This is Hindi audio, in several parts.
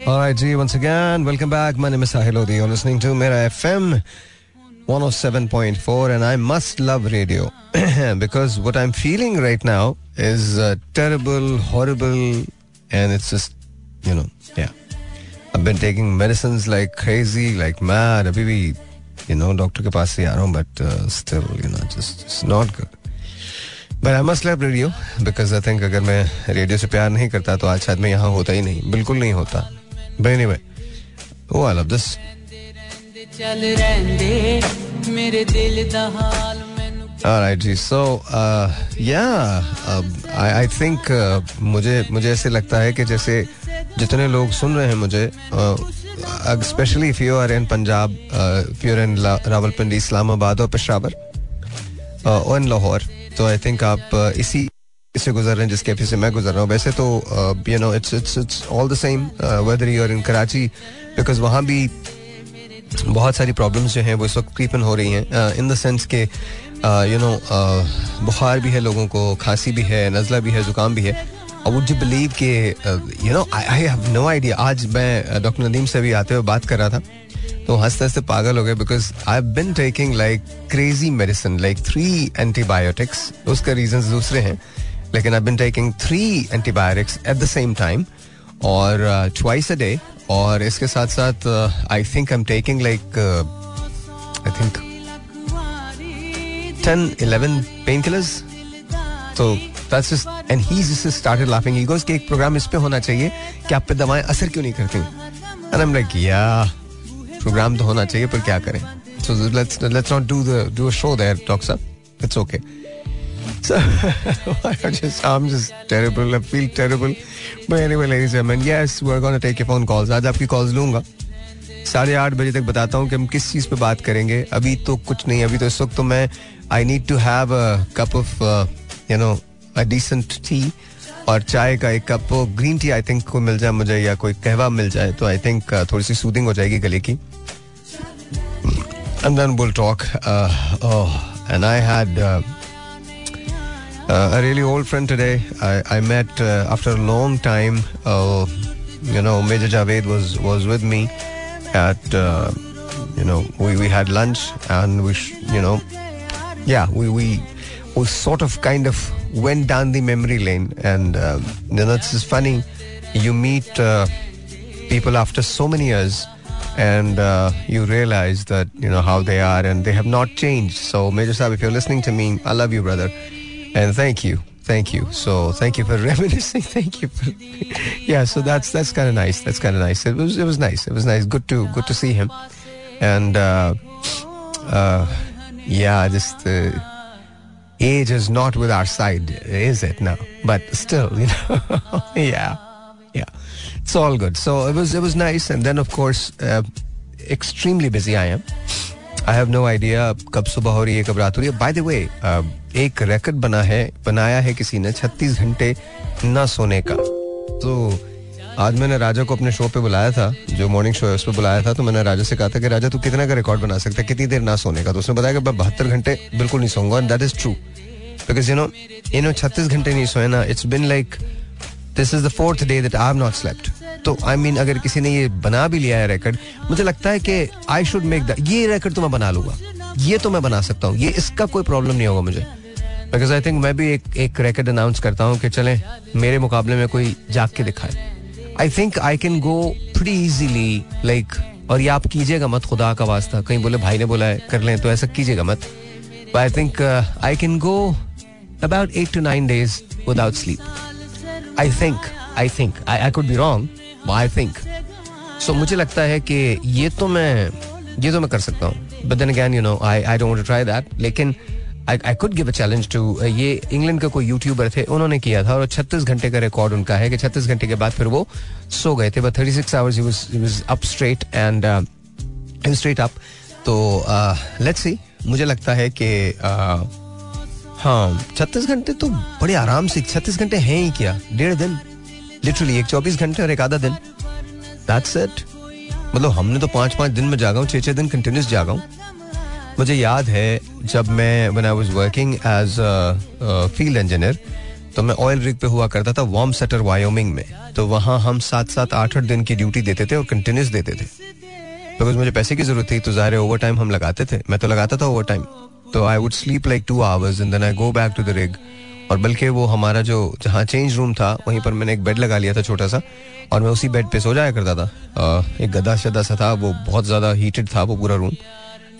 Alright, G, once again, welcome back. My name is Sahil Lodi. You're listening to Mera FM 107.4 and I must love radio because what I'm feeling right now is uh, terrible, horrible and it's just, you know, yeah. I've been taking medicines like crazy, like mad. अभी भी, you know, डॉक्टर के पास से आ रहा हूँ but uh, still, you know, just it's not good. But I must love radio because I think अगर मैं रेडियो से प्यार नहीं करता तो आज शायद मैं यहाँ होता ही नहीं बिल्कुल नहीं होता But में oh, I love this. All जी सो या आई थिंक मुझे मुझे ऐसे लगता है कि जैसे जितने लोग सुन रहे हैं मुझे specially if you are in Punjab if are in Rawalpindi Islamabad और पेशावर और इन लाहौर तो आई थिंक आप uh, इसी से गुजर रहे हैं जिस कैफ़े से मैं गुजर रहा हूँ। वैसे तो you know it's it's it's all the same whether you are in Karachi because वहाँ भी बहुत सारी प्रॉब्लम्स जो हैं, वो इस वक्त क्रीपन हो रही हैं इन द सेंस के यू नो बुखार भी है लोगों को, खांसी भी है, नज़ला भी है, ज़ुकाम भी है। और वुड यू बिलीव के you know I have no idea आज मैं डॉक्टर नदीम से भी आते हुए बात कर रहा था तो हँसते हँसते पागल हो गए because I been taking like crazy medicine like three antibiotics उसके रीजन दूसरे हैं। लेकिन I been taking three antibiotics at the same time और ट्वाइस अ डे और इसके साथ साथ I think I am taking like I think ten eleven pain killers तो started laughing. He goes, कि एक प्रोग्राम इस पे होना चाहिए कि आप पे दवाएँ असर क्यों नहीं करती? And I'm like, yeah programme तो होना चाहिए, पर क्या करें? So, let's let's not do the, do a show there, doctor. It's okay. So, I just, I'm just terrible. I feel terrible. But anyway, ladies and gentlemen, yes, we're going to take your phone calls. आज आपकी कॉल्स लूँगा साढ़े आठ बजे तक बताता हूँ कि हम किस चीज़ पे बात करेंगे अभी तो कुछ नहीं अभी तो इस वक्त तो मैं I need to have cup of you know a decent tea और चाय का एक cup green tea I think मिल जाए मुझे या कोई कहवा मिल जाए तो आई थिंक uh, थोड़ी सी सूदिंग हो जाएगी गले की and then talk and I had uh, uh, a really old friend today. I, I met uh, after a long time. Uh, you know, Major Javed was was with me at. Uh, you know, we, we had lunch and we, sh- you know, yeah, we we we sort of kind of went down the memory lane, and um, you know, it's just funny. You meet uh, people after so many years and uh, you realize that you know how they are and they have not changed so major Saab, if you're listening to me i love you brother and thank you. Thank you. So thank you for reminiscing. Thank you for yeah so that's that's kind of nice. That's kind of nice. It was it was nice. It was nice. Good to good to see him. And uh, uh, yeah just uh, age is not with our side is it now? But still you know yeah yeah. It's all good. So it was it was nice. And then of course uh, extremely busy i am i have no idea कब सुबह हो रही है, कब रात हो रही है। बाय द वे एक रिकॉर्ड बना है, बनाया है किसी ने 36 घंटे ना सोने का। तो आज मैंने राजा को अपने शो पे बुलाया था, जो मॉर्निंग शो है, उस पर बुलाया था तो मैंने राजा से कहा था कि, राजा, तू कितना का रिकॉर्ड बना सकता है? कितनी देर ना सोने का? तो उसने बताया कि मैं बहत्तर घंटे बिल्कुल नहीं सोऊँगा and that is true because you know you know छत्तीस घंटे नहीं सोए ना it's been like this is the fourth day that I have not slept तो आई I मीन mean, अगर किसी ने ये बना भी लिया है रिकॉर्ड मुझे लगता है कि आई शुड मेक द ये रिकॉर्ड तो मैं बना लूँगा। ये तो मैं बना सकता हूँ। ये इसका कोई प्रॉब्लम नहीं होगा मुझे। बिकॉज़ आई थिंक मैं भी एक एक रिकॉर्ड अनाउंस करता हूँ कि चले मेरे मुकाबले में कोई जाग के दिखाए। I think I can go pretty easily like और ये आप कीजिएगा मत खुदा का वास्ता। कहीं बोले भाई ने बोला है कर लें तो ऐसा कीजिएगा मत। I think I can go about eight to nine days without sleep I think I think I could be wrong I think so मुझे लगता है कि ये तो मैं ये तो मैं कर सकता हूँ. But then again you know I I don't try that लेकिन I could give a challenge to ये इंग्लैंड का कोई यूट्यूबर थे उन्होंने किया था और 36 घंटे का रिकॉर्ड उनका है कि 36 घंटे के बाद फिर वो सो गए थे. But 36 hours he was up straight and straight up तो लेट्स सी मुझे लगता है कि uh, हाँ। छत्तीस घंटे तो बड़े आराम से, छत्तीस घंटे हैं ही क्या? डेढ़ दिन। लिटरली एक चौबीस घंटे और एक आधा दिन। दैट्स इट मतलब हमने तो पाँच पाँच दिन में जागा हूँ, छह छह दिन कंटिन्यूस जागा हूँ। मुझे याद है जब मैं when I was working as field engineer तो मैं ऑयल रिग पे हुआ करता था वॉर्म सेटर वायोमिंग में। तो वहाँ हम सात सात आठ आठ दिन की ड्यूटी देते थे और कंटिन्यूस देते थे। बिकॉज़ मुझे पैसे की ज़रूरत थी तो ज़ाहिर ओवर टाइम हम लगाते थे। मैं तो लगाता था ओवर टाइम तो I would sleep like two hours and then I go back to the rig और बल्कि वो हमारा जो जहाँ चेंज रूम था, वहीं पर मैंने एक बेड लगा लिया था छोटा सा और मैं उसी बेड पे सो जाया करता था। एक गदा शदा सा था, वो बहुत ज़्यादा हीटेड था वो पूरा room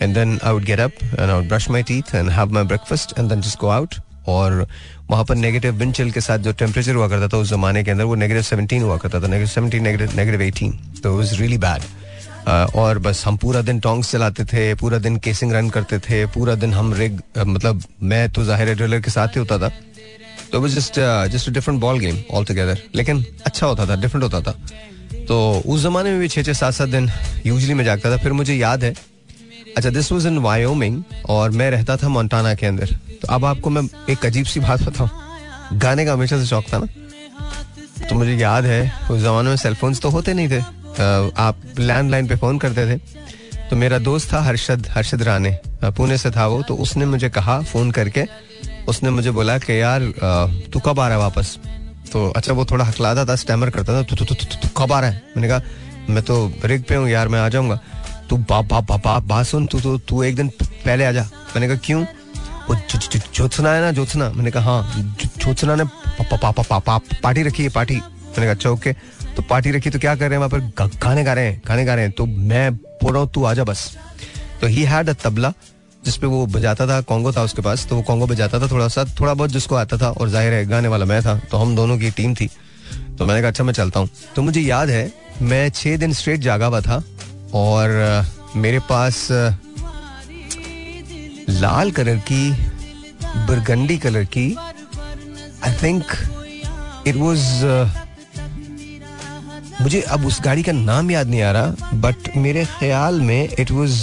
and then I would get up and I would brush my teeth and have my breakfast and then just go out और वहाँ पर नेगेटिव विंड चिल के साथ जो टेम्परेचर हुआ करता था उस जमाने के अंदर वो नेगेटिव सेवनटीन हुआ करता था नेगेटिव सेवनटीन नेगेटिव एटीन तो इज़ रियली बैड और बस हम पूरा दिन टोंग्स चलाते थे, पूरा दिन केसिंग रन करते थे, पूरा दिन हम रिग मतलब मैं तो ज़ाहिर के साथ ही होता था। तो was just just different ball game altogether लेकिन अच्छा होता था डिफरेंट होता था। तो उस जमाने में भी छः छः सात सात दिन यूजली मैं जागता था। फिर मुझे याद है अच्छा दिस वॉज़ इन वायोमिंग और मैं रहता था मोन्टाना के अंदर। तो अब आपको मैं एक अजीब सी बात बताऊँ, गाने का हमेशा से शौक था ना? तो मुझे याद है, उस जमाने में सेलफोन्स तो होते नहीं थे। आप लैंडलाइन पे फ़ोन करते थे। तो मेरा दोस्त था हर्षद हर्षद राणे। पुणे से था वो तो उसने मुझे कहा फ़ोन करके। उसने मुझे बोला कि यार तू कब आ रहा है वापस? तो अच्छा वो थोड़ा हकलाता था स्टैमर करता था, तू तू तू कब आ रहा है? मैंने कहा, मैं तो रिग पे हूँ यार, मैं आ जाऊँगा। तू बाप बाप बाप बाप, बात सुन, तू तो तू एक दिन पहले आ जा। मैंने कहा, क्यों? वो ज्योत्सना है ना ज्योत्सना मैंने कहा हाँ ज्योत्सना ने पार्टी रखी है, पार्टी। मैंने कहा अच्छा ओके। तो पार्टी रखी तो क्या कर रहे हैं वहाँ पर? गाने गा रहे हैं गाने गा रहे हैं। तो मैं बोल रहा हूँ, तू आजा बस। तो ही हैड अ तबला, जिसपे वो बजाता था कॉन्गो था उसके पास। तो वो कॉन्गो बजाता था थोड़ा सा, थोड़ा बहुत जिसको आता था, और ज़ाहिर है गाने वाला मैं था तो हम दोनों की टीम थी। तो मैंने कहा अच्छा मैं चलता हूँ। तो मुझे याद है, मैं छह दिन स्ट्रेट जागा हुआ था, और मेरे पास लाल कलर की बरगंडी कलर की आई थिंक इट वॉज़ मुझे अब उस गाड़ी का नाम याद नहीं आ रहा बट मेरे ख्याल में it was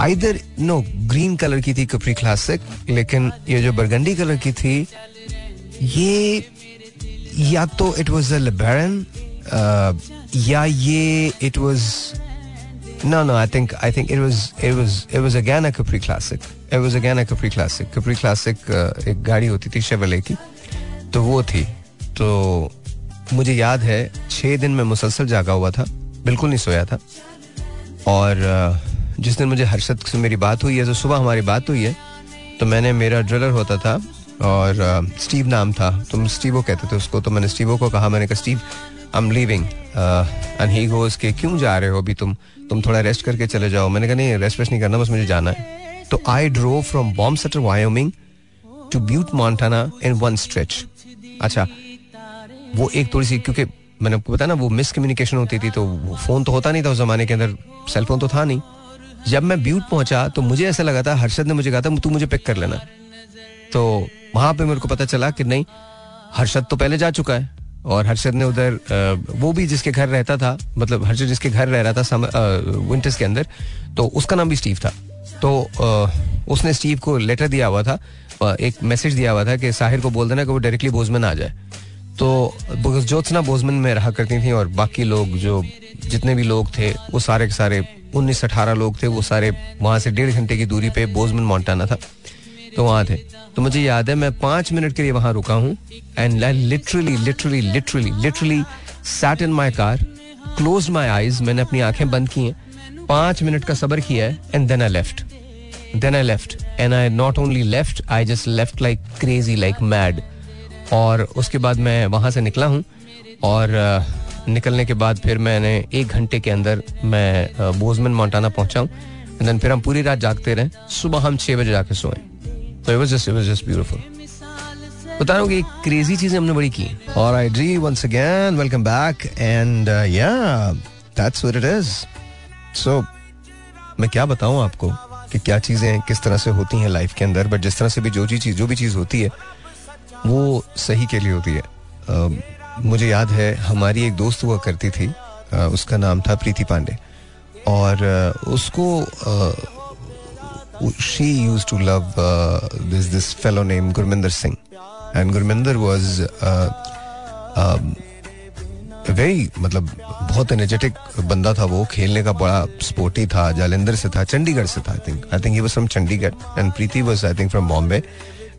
either no green colour की थी कपरी क्लासिक लेकिन ये जो बरगंडी कलर की थी ये या तो इट वॉज़ लिबरन या ये it was No, no, I think I think it was it was it was again a Capri Classic. It was again a Capri Classic. Capri Classic uh, एक गाड़ी होती थी शेवले की तो वो थी तो मुझे याद है छह दिन में मुसलसल जागा हुआ था, बिल्कुल नहीं सोया था। और जिस दिन मुझे हर्षद से मेरी बात हुई है तो सुबह हमारी बात हुई है तो मैंने, मेरा ड्रिलर होता था, और स्टीव नाम था। तुम स्टीवो कहते थे उसको तो मैंने स्टीवो को कहा, मैंने कहा, Steve I am leaving and he goes के, क्यों जा रहे हो अभी तुम? तुम थोड़ा रेस्ट करके चले जाओ। मैंने कहा, नहीं रेस्ट वेस्ट नहीं करना, बस मुझे जाना है। तो I drove from bomb setter Wyoming to Butte Montana in one stretch अच्छा वो एक थोड़ी सी, क्योंकि मैंने आपको बताया ना, वो मिस कम्युनिकेशन होती थी तो फ़ोन तो होता नहीं था उस जमाने के अंदर सेलफोन तो था नहीं। जब मैं ब्यूट पहुँचा तो मुझे ऐसा लगा था, हर्षद ने मुझे कहा था, तू मुझे पिक कर लेना। तो वहाँ पे मेरे को पता चला कि नहीं, हर्षद तो पहले जा चुका है, और हर्षद ने उधर वो भी जिसके घर रहता था मतलब हर्षद जिसके घर रह रहा था विंटर्स के अंदर तो उसका नाम भी स्टीव था। तो उसने स्टीव को लेटर दिया हुआ था एक मैसेज दिया हुआ था कि साहिर को बोल देना कि वो डायरेक्टली बोजमन आ जाए। तो ज्योत्सना बोजमन में रहा करती थी और बाकी लोग जो जितने भी लोग थे, वो सारे के सारे, उन्नीस अठारह लोग थे, वो सारे वहाँ से डेढ़ घंटे की दूरी पे बोजमन मोन्टाना था। तो वहाँ थे। तो मुझे याद है, मैं पाँच मिनट के लिए वहाँ रुका हूँ and literally literally literally literally sat in my car close my eyes मैंने अपनी आँखें बंद की हैं। पाँच मिनट का सबर किया है and then I left then I left and I not only left I just left like crazy like mad और उसके बाद मैं वहाँ से निकला हूँ और निकलने के बाद फिर मैंने एक घंटे के अंदर मैं बोजमन मोन्टाना पहुँचा हूँ। देन फिर हम पूरी रात जागते रहे। सुबह हम छह बजे जाके सोए। तो it was just it was just beautiful बता रहा हूँ कि क्रेजी चीज़ें हमने बड़ी की और I D once again welcome back and yeah that's what it is so मैं क्या बताऊँ आपको कि क्या चीज़ें किस तरह से होती हैं लाइफ के अंदर बट जिस तरह से भी जो चीज़ जो भी चीज़ होती है वो सही के लिए होती है। uh, मुझे याद है हमारी एक दोस्त हुआ करती थी uh, उसका नाम था प्रीति पांडे। और uh, उसको love uh, this this fellow named Gurminder Singh, and Gurminder was uh, um, very मतलब बहुत एनर्जेटिक बंदा था वो। खेलने का बड़ा स्पोर्टी था जालंधर से था चंडीगढ़ से था I think I think he was from Chandigarh. And Preeti was I think from Bombay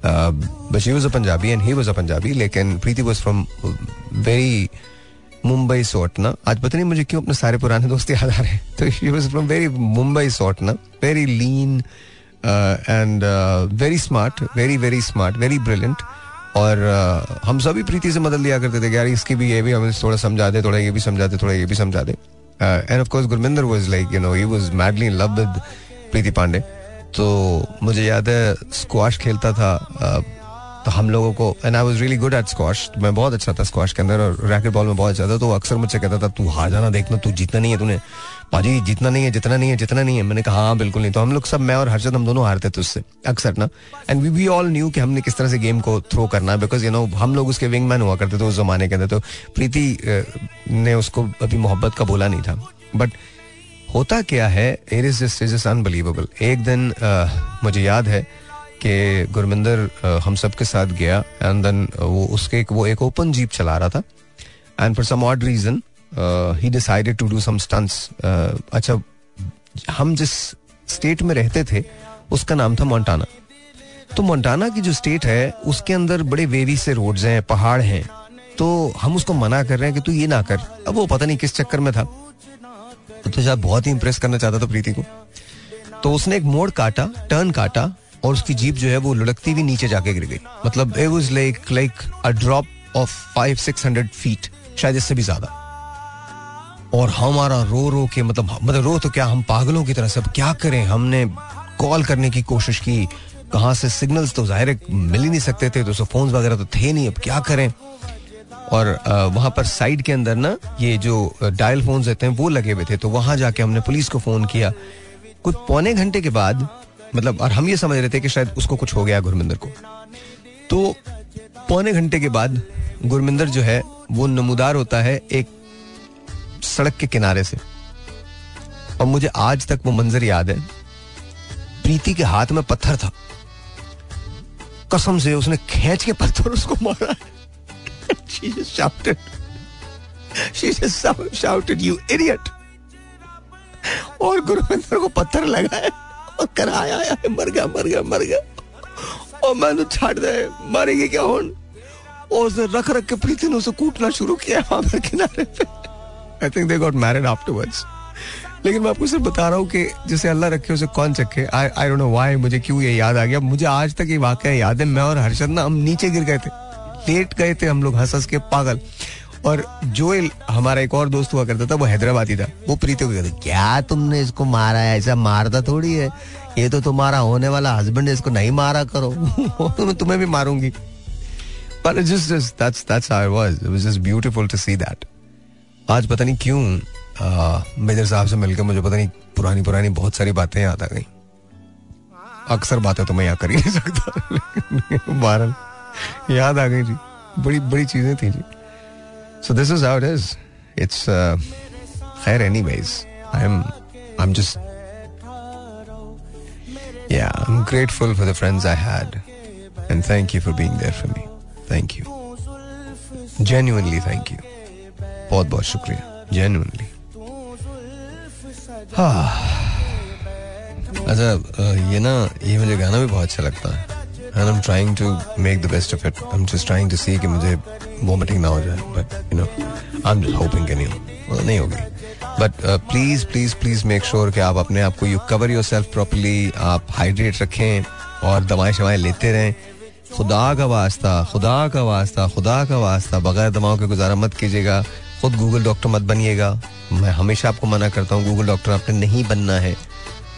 but she was a Punjabi and he was a Punjabi लेकिन Preeti was from very Mumbai sort ना आज पता नहीं मुझे क्यों अपने सारे पुराने दोस्त याद आ रहे हैं। तो she was from very Mumbai sort ना very lean and very smart very very smart very brilliant और uh, हम सभी प्रीति से मदद लिया करते थे कि यार इसकी भी ये भी हमें थोड़ा समझा दे थोड़ा ये भी समझा दे थोड़ा ये भी समझा दे। And of course Gurminder was like you know he was madly in love with Preeti Pandey. तो मुझे याद है स्क्वाश खेलता था तो हम लोगों को and I was really good at squash मैं बहुत अच्छा था स्क्वाश के अंदर, और रैकेट बॉल में बहुत अच्छा था तो अक्सर मुझसे कहता था, तू हार जाना, देखना, तू जीतना नहीं है तूने। पाजी जीतना नहीं है, जितना नहीं है, जितना नहीं है। मैंने कहा हाँ बिल्कुल नहीं। तो हम लोग सब, मैं और हर्षद, हम दोनों हारते थे उससे, अक्सर ना। And we we all knew कि हमने किस तरह से गेम को थ्रो करना बिकॉज़ यू नो हम लोग उसके विंग मैन हुआ करते थे उस जमाने के अंदर तो प्रीति ने उसको अभी मोहब्बत का बोला नहीं था। बट होता क्या है? It is just is is unbelievable एक दिन uh, मुझे याद है कि गुरमिंदर uh, हम सब के साथ गया एंड देन वो उसके वो एक ओपन जीप चला रहा था and for some odd reason he decided to do some stunts अच्छा हम जिस स्टेट में रहते थे उसका नाम था मोन्टाना तो मोन्टाना की जो स्टेट है उसके अंदर बड़े वेवी से रोड्स हैं पहाड़ हैं तो हम उसको मना कर रहे हैं कि तू ये ना कर। अब वो पता नहीं किस चक्कर में था। तो शायद बहुत ही इंप्रेस करना चाहता था प्रीति को। तो उसने एक मोड़ काटा टर्न काटा, और उसकी जीप जो है वो लुढ़कती हुई नीचे जाके गिर गई। मतलब it was like like a drop off five six hundred feet शायद इससे भी ज़्यादा। और हमारा रो रो के मतलब मतलब रो तो क्या हम पागलों की तरह से अब क्या करें? हमने कॉल करने की कोशिश की, कहाँ से सिग्नल्स तो ज़ाहिर मिल ही नहीं सकते थे तो फ़ोन वगैरह तो थे नहीं, अब क्या करें? और वहाँ पर साइड के अंदर ना ये जो डायल फ़ोन रहते हैं, वो लगे हुए थे। तो वहाँ जाके हमने पुलिस को फ़ोन किया। कुछ पौने घंटे के बाद मतलब और हम ये समझ रहे थे कि शायद उसको कुछ हो गया गुरमिंदर को। तो पौने घंटे के बाद गुरमिंदर जो है, वो नमूदार होता है एक सड़क के किनारे से। और मुझे आज तक वो मंजर याद है। प्रीति के हाथ में पत्थर था। कसम से उसने खींच के पत्थर उसको मारा she just shouted. She just shouted, you idiot. और गुरुविंदर को पत्थर लगाया और कराया, आया है मर गया मर गया मर गया। और मैंने छाड़ दे, मारेंगे क्या होन? और उसने रख रख के प्रीति ने उसे कूटना शुरू किया वहाँ पर किनारे पे। I think they got married afterwards लेकिन मैं आपको सिर्फ़ बता रहा हूँ कि जैसे अल्लाह रखे, उसे कौन चखे? I I don't know why मुझे क्यों ये याद आ गया। मुझे आज तक ये वाकया याद है। मैं और हर्षद ना, हम नीचे गिर गए थे। लेट गए थे हम लोग हंस हंस के, पागल। और जोएल, हमारा एक और दोस्त हुआ करता था, वो हैदराबादी था। वो प्रीति को कहते, क्या तुमने इसको मारा है? ऐसा मारता थोड़ी है। ये तो तुम्हारा होने वाला हस्बैंड है, इसको नहीं मारा करो। तो मैं तुम्हें भी मारूँगी। पर just that's that's how it was. It was just beautiful to see that. आज पता नहीं क्यों मेजर साहब से मिलकर मुझे पता नहीं, पुरानी पुरानी बहुत सारी बातें याद आ गई। अक्सर बातें तो मैं यहाँ कर ही नहीं सकता। बहरहाल याद आ गई जी बड़ी बड़ी चीज़ें थी जी so this is how it is it's खैर anyways I am I am just Yeah, I'm grateful for the friends I had. And thank you for being there for me. Thank you. Genuinely thank you. बहुत बहुत शुक्रिया जेन्युइनली हाँ अच्छा ये ना ये मुझे गाना भी बहुत अच्छा लगता है and I am trying to make the best of it I am just trying to see कि मुझे वोमिटिंग ना हो जाए but you know I am just hoping कि नहीं नहीं होगी। But please please please make sure कि आप अपने आप को you cover yourself properly आप हाइड्रेट रखें और दवाएँ शवाएँ लेते रहें। खुदा का वास्ता, खुदा का वास्ता, खुदा का वास्ता बगैर दवाओं के गुजारा मत कीजिएगा। खुद गूगल डॉक्टर मत बनिएगा। मैं हमेशा आपको मना करता हूँ गूगल डॉक्टर आपने नहीं बनना है।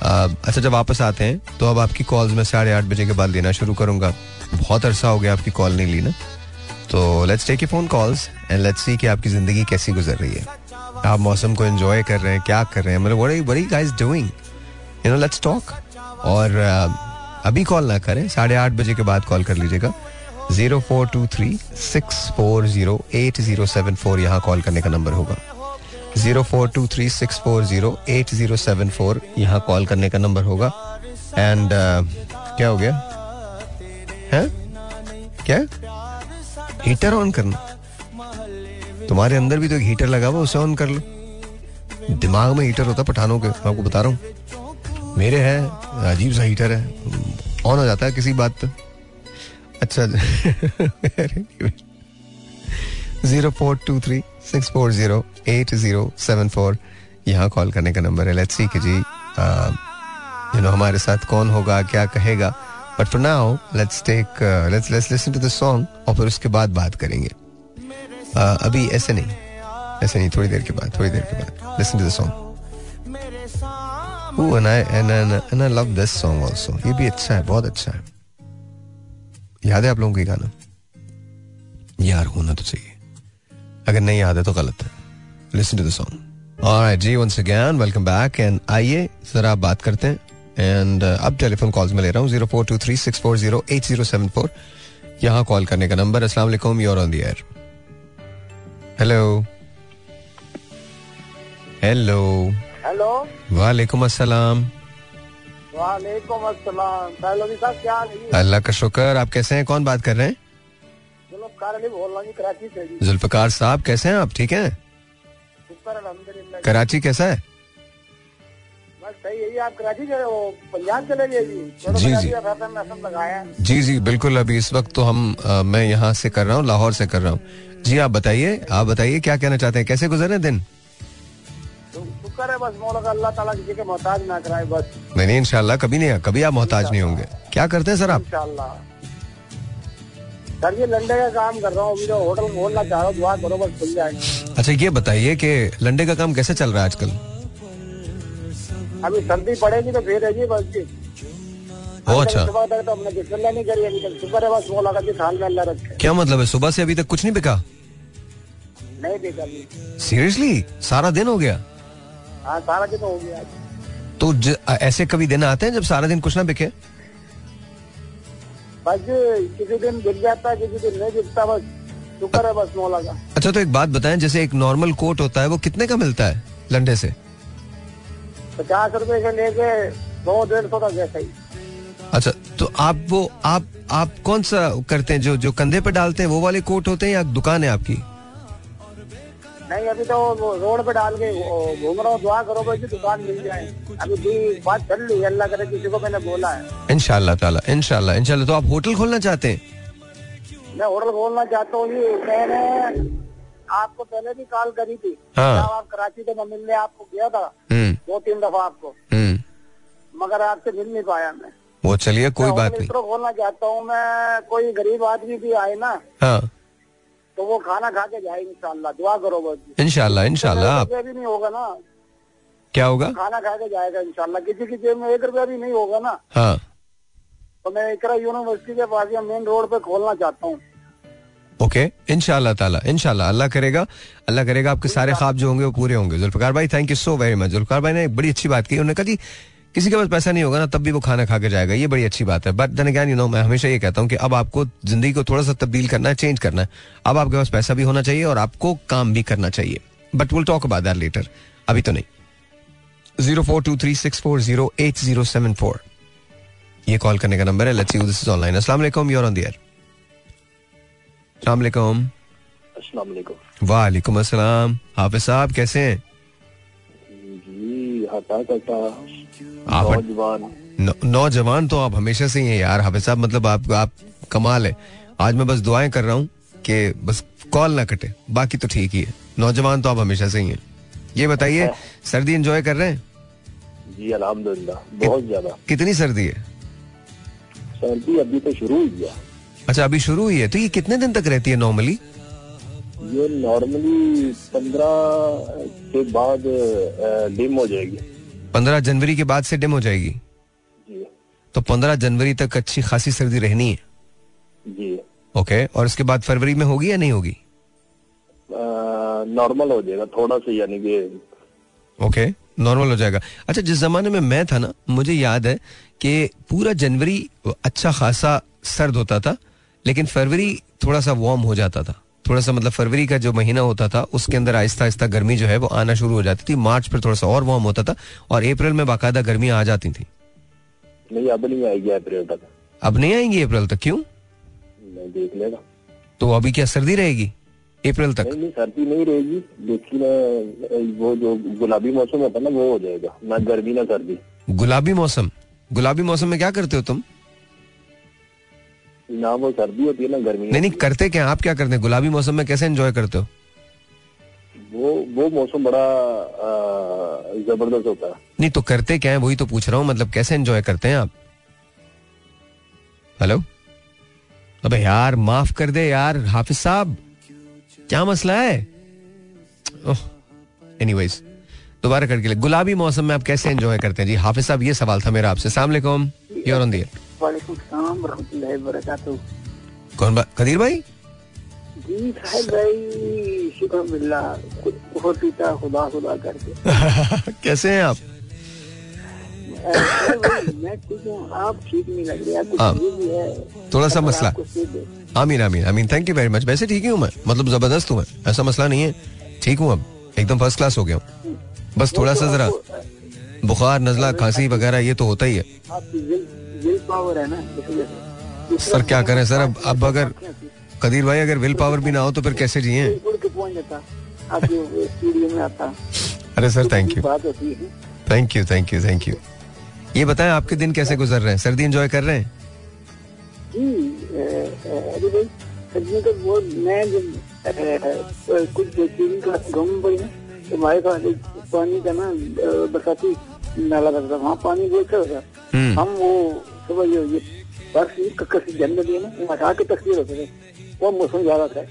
अच्छा जब वापस आते हैं तो अब आपकी कॉल्स मैं साढ़े आठ बजे के बाद लेना शुरू करूँगा। बहुत अरसा हो गया आपकी कॉल नहीं ली ना। तो let's take you phone calls and let's see कि आपकी ज़िंदगी कैसी गुजर रही है। आप मौसम को एंजॉय कर रहे हैं, क्या कर रहे हैं मतलब what you guys doing you know let's talk और अभी कॉल ना करें, साढ़े आठ बजे के बाद कॉल कर लीजिएगा। Zero four two three six four zero eight zero seven four यहाँ कॉल करने का नंबर होगा। Zero four two three six four zero eight zero seven four. यहाँ कॉल करने का नंबर होगा। एंड uh, क्या हो गया? है? क्या? हीटर ऑन करना। तुम्हारे अंदर भी तो एक हीटर लगा हुआ उसे ऑन कर लो। दिमाग में हीटर होता पठानों के मैं आपको बता रहा हूँ। मेरे है अजीब सा हीटर है। ऑन हो जाता है किसी बात पर अच्छा zero four two three six four zero eight zero seven four. यहाँ कॉल करने का नंबर है। लेट्स सी कि जी यू नो हमारे साथ कौन होगा क्या कहेगा। But for now let's take let's let's listen to the song और फिर उसके बाद बात करेंगे। uh, अभी ऐसे नहीं ऐसे नहीं थोड़ी देर के बाद थोड़ी देर के बाद। Listen to the song Ooh, and I and, and, and I love this song also. ये भी अच्छा है बहुत अच्छा है। याद है आप लोगों को गाना? यार होना तो चाहिए। अगर नहीं याद है तो गलत है। Listen to the song Alright, जी once again welcome back and आइए जरा बात करते हैं। एंड uh, अब टेलीफोन कॉल्स में ले रहा हूँ zero four two three six four zero eight zero seven four यहाँ कॉल करने का नंबर अस्सलाम वालेकुम you're on the air hello hello hello वालेकुम अस्सलाम। वालेकुम अस्सलाम? अल्लाह का शुक्र आप कैसे हैं? कौन बात कर रहे हैं? जुल्फकार अली बोल रहा हूँ कराची से जुल्फकार साहब कैसे हैं आप? ठीक हैं। कराची कैसा है? सही जी आप कराची पंजाब चले गए जी? जी, जी। बिल्कुल। अभी इस वक्त तो हम मैं यहाँ से कर रहा हूँ लाहौर से कर रहा हूँ। जी आप बताइए आप बताइए क्या कहना चाहते हैं? कैसे गुजरे दिन? शुक्र है बस मौला अल्लाह ताला किसी के मोहताज ना कराए बस। नहीं नहीं इंशाल्लाह कभी नहीं कभी आप मोहताज नहीं होंगे। क्या करते हैं सर आप? इंशाल्लाह। सर ये लंडे का काम कर रहा हूँ अभी तो होटल खोलना चाह रहा हूँ दुआ करो बस खुल जाएगा। अच्छा ये बताइए कि लंडे का काम कैसे चल रहा है आजकल? अभी सर्दी पड़ेगी तो फिर है बस जी। ओ अच्छा। सुबह तक तो हमने बिस्मिल्लाह नहीं करी अभी तक शुक्र है बस मौला का जिस हाल में अल्लाह रखे। क्या मतलब है सुबह से अभी तक कुछ नहीं बिका? नहीं अभी सीरियसली सारा दिन हो गया? हाँ सारा दिन हो गया। तो ज, ऐसे कभी दिन आते हैं जब सारा दिन कुछ ना बिके? बस किसी दिन बिक जाता है किसी दिन नहीं बिकता बस शुक्र है बस मौला का। अच्छा तो एक बात बताएँ जैसे एक नॉर्मल कोट होता है वो कितने का मिलता है लंडे से? पचास रुपए से लेके दो डेढ़ सौ तक जैसा ही। अच्छा तो आप वो आप आप कौन सा करते हैं जो जो कंधे पे डालते हैं वो वाले कोट होते हैं या दुकान है आपकी? नहीं अभी तो रोड पे डाल के घूम रहा हूँ दुआ करो भाई जी दुकान मिल जाए। अभी भी बात चल रही है अल्लाह करे किसी को मैंने बोला है। इनशाला ताला इनशाला इनशाला तो आप होटल खोलना चाहते हैं? मैं होटल खोलना चाहता हूँ जी मैंने आपको पहले भी कॉल करी थी। हाँ। आप कराची से मैं मिलने आपको गया था हम्म। दो तीन दफ़ा आपको। हम्म। मगर आपसे मिल नहीं पाया मैं। वो चलिए कोई बात नहीं। खोलना चाहता हूँ मैं कोई गरीब आदमी भी आए ना हाँ। तो वो खाना खा के जाए इंशाल्लाह दुआ करो बस। इनशाला इनशाला आप भी नहीं होगा ना। क्या होगा? खाना खा के जाएगा इंशाल्लाह। किसी की जेब में एक रुपया भी नहीं होगा ना। हाँ। तो मैं इकरा यूनिवर्सिटी के पास या मेन रोड पे खोलना चाहता हूँ। ओके इनशाला ताला इनशाला अल्लाह करेगा अल्लाह करेगा आपके सारे ख्वाब जो होंगे वो पूरे होंगे। जुल्फकार भाई thank you so very much Zulfiqar भाई ने एक बड़ी अच्छी बात की। उन्होंने कहा जी किसी के पास पैसा नहीं होगा ना तब भी वो खाना खा के जाएगा। ये बड़ी अच्छी बात है। But then again you know मैं हमेशा ये कहता हूँ कि अब आपको ज़िंदगी को थोड़ा सा तब्दील करना है चेंज करना है। अब आपके पास पैसा भी होना चाहिए और आपको काम भी करना चाहिए। But will talk about that later अभी तो नहीं। Zero four two three six four zero eight zero seven four. ये कॉल करने का नंबर है। Let's you this is online अस्सलाम वालेकुम यूर ऑन द एयर अस्सलाम वालेकुम। अस्सलाम वालेकुम। वालेकुम अस्सलाम। हाफिज साहब कैसे हैं? आप नौजवान। नौ- तो आप हमेशा से ही हैं यार। हाफिज साहब मतलब आप आप कमाल है। आज मैं बस दुआएँ कर रहा हूँ कि बस कॉल ना कटे। बाकी तो ठीक ही है। नौजवान तो आप हमेशा से ही हैं। ये बताइए सर्दी एंजॉय कर रहे हैं? जी अल्हम्दुलिल्लाह। बहुत ज़्यादा। कितनी सर्दी है? सर्दी अभी तो शुरू हुई है। अच्छा अभी शुरू हुई है। तो ये कितने दिन तक रहती है नॉर्मली ये नॉर्मली पंद्रह के बाद डिम हो जाएगी। पंद्रह जनवरी के बाद से डिम हो जाएगी? जी। तो पंद्रह जनवरी तक अच्छी खासी सर्दी रहनी है? जी। ओके और उसके बाद फरवरी में होगी या नहीं होगी? नॉर्मल हो जाएगा थोड़ा सा यानी कि ओके नॉर्मल हो जाएगा। अच्छा जिस जमाने में मैं था ना मुझे याद है कि पूरा जनवरी अच्छा खासा सर्द होता था लेकिन फरवरी थोड़ा सा वार्म हो जाता था। थोड़ा सा मतलब फरवरी का जो महीना होता था उसके अंदर आहिस्ता आहिस्ता गर्मी जो है वो आना शुरू हो जाती थी। मार्च फिर थोड़ा सा और वार्म होता था और अप्रैल में बाकायदा गर्मियाँ आ जाती थी। नहीं अब नहीं आएगी अप्रैल तक। अब नहीं आएँगी अप्रैल तक? क्यों? देख लेगा। तो अभी क्या सर्दी रहेगी अप्रैल तक? नहीं सर्दी नहीं रहेगी। लेकिन वो जो गुलाबी मौसम होता है ना वो हो जाएगा। ना गर्मी ना सर्दी। गुलाबी मौसम? गुलाबी मौसम में क्या करते हो तुम? ना वो सर्दी होती है ना गर्मी नहीं नहीं करते क्या? आप क्या करते हैं? गुलाबी मौसम में कैसे एंजॉय करते हो? वो वो मौसम बड़ा ज़बरदस्त होता है। नहीं तो करते क्या है? वही तो पूछ रहा हूँ मतलब कैसे एंजॉय करते हैं आप? हेलो अबे यार माफ़ कर दे यार हाफिज साहब। क्या मसला है? एनीवेज दोबारा करके ले। गुलाबी मौसम में आप कैसे एंजॉय करते हैं? जी हाफिज साहब ये सवाल था मेरा आपसे। सलाम अलैकुम योर ऑन दियर वालेकुम बरकातहू कौन बा? कदीर भाई? जी साहब भाई शुक्र मिल्ला बहुत पीता खुदा खुदा करके। कैसे हैं आप? हैं थोड़ा सा मसला। है। आमीन आमीन आमीन। थैंक यू वेरी मच वैसे ठीक ही हूँ मैं मतलब ज़बरदस्त हूँ मैं। ऐसा मसला नहीं है। ठीक हूँ अब। एकदम फ़र्स्ट क्लास हो गया हूँ। बस थोड़ा सा जरा बुखार नजला खांसी वगैरह ये तो होता ही है। विल पावर है ना सर क्या करें? सर अब अब अगर कदीर भाई अगर विल पावर भी ना हो तो फिर कैसे जिए? आता। अरे sir thank you thank you thank you thank you ये बताएँ आपके दिन कैसे गुजर रहे हैं? सर्दी एंजॉय कर रहे हैं? जी सर्दियों का वो मैं जब कुछ चीज़ें का गाँव में पड़ी ना तो हमारे पास पानी का ना बरसाती नाला रहता था वहाँ पानी बहुत अच्छा होता हम्म। हम वो सुबह ये ये बर्फ़ कक्कर से जन्म दिए ना हटा के तस्वीर होते थे वो मौसम ज़्यादा था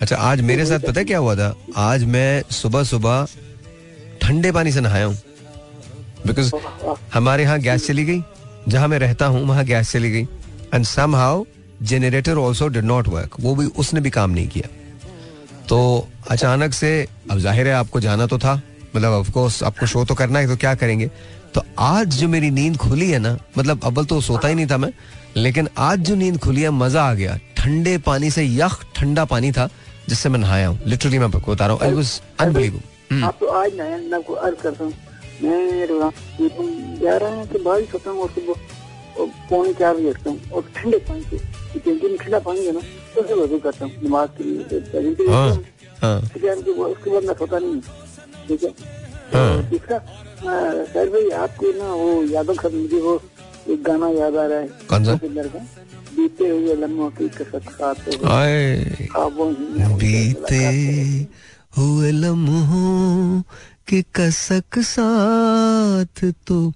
अच्छा आज मेरे साथ पता है क्या हुआ था? आज मैं सुबह सुबह ठंडे पानी से नहाया हूँ। बिकॉज़ हमारे यहाँ गैस चली गई। जहाँ मैं रहता हूँ वहाँ गैस चली गई। And somehow generator also did not work वो भी उसने भी काम नहीं किया। तो अचानक से, अब ज़ाहिर है आपको जाना तो था मतलब ऑफ़ कोर्स आपको शो तो करना है तो क्या करेंगे? तो आज जो मेरी नींद खुली है ना मतलब अव्वल तो सोता ही नहीं था मैं, लेकिन आज जो नींद खुली है, मज़ा आ गया। ठंडे पानी से यख ठंडा पानी था, जिससे मैं नहाया हूँ। लिटरली मैं बता रहा हूँ अनबिलीवेबल आप तो आपको अर्ज़ मैं रहा हूँ तो बारिश होता और ठंडे पानी से ठंडा पानी है ना तो उससे वज़ू करता हूँ नमाज़ के लिए तो तहरीर के लिए हाँ। हाँ। उसके बाद मैं सोता नहीं ठीक है? हाँ। और दूसरा सर भाई आपको ना वो यादों का मुझे वो एक गाना याद आ रहा है। कौन सा? बीते हुए लम्हों की कसक हो बीते हुए लम्हों की कसक साथ तो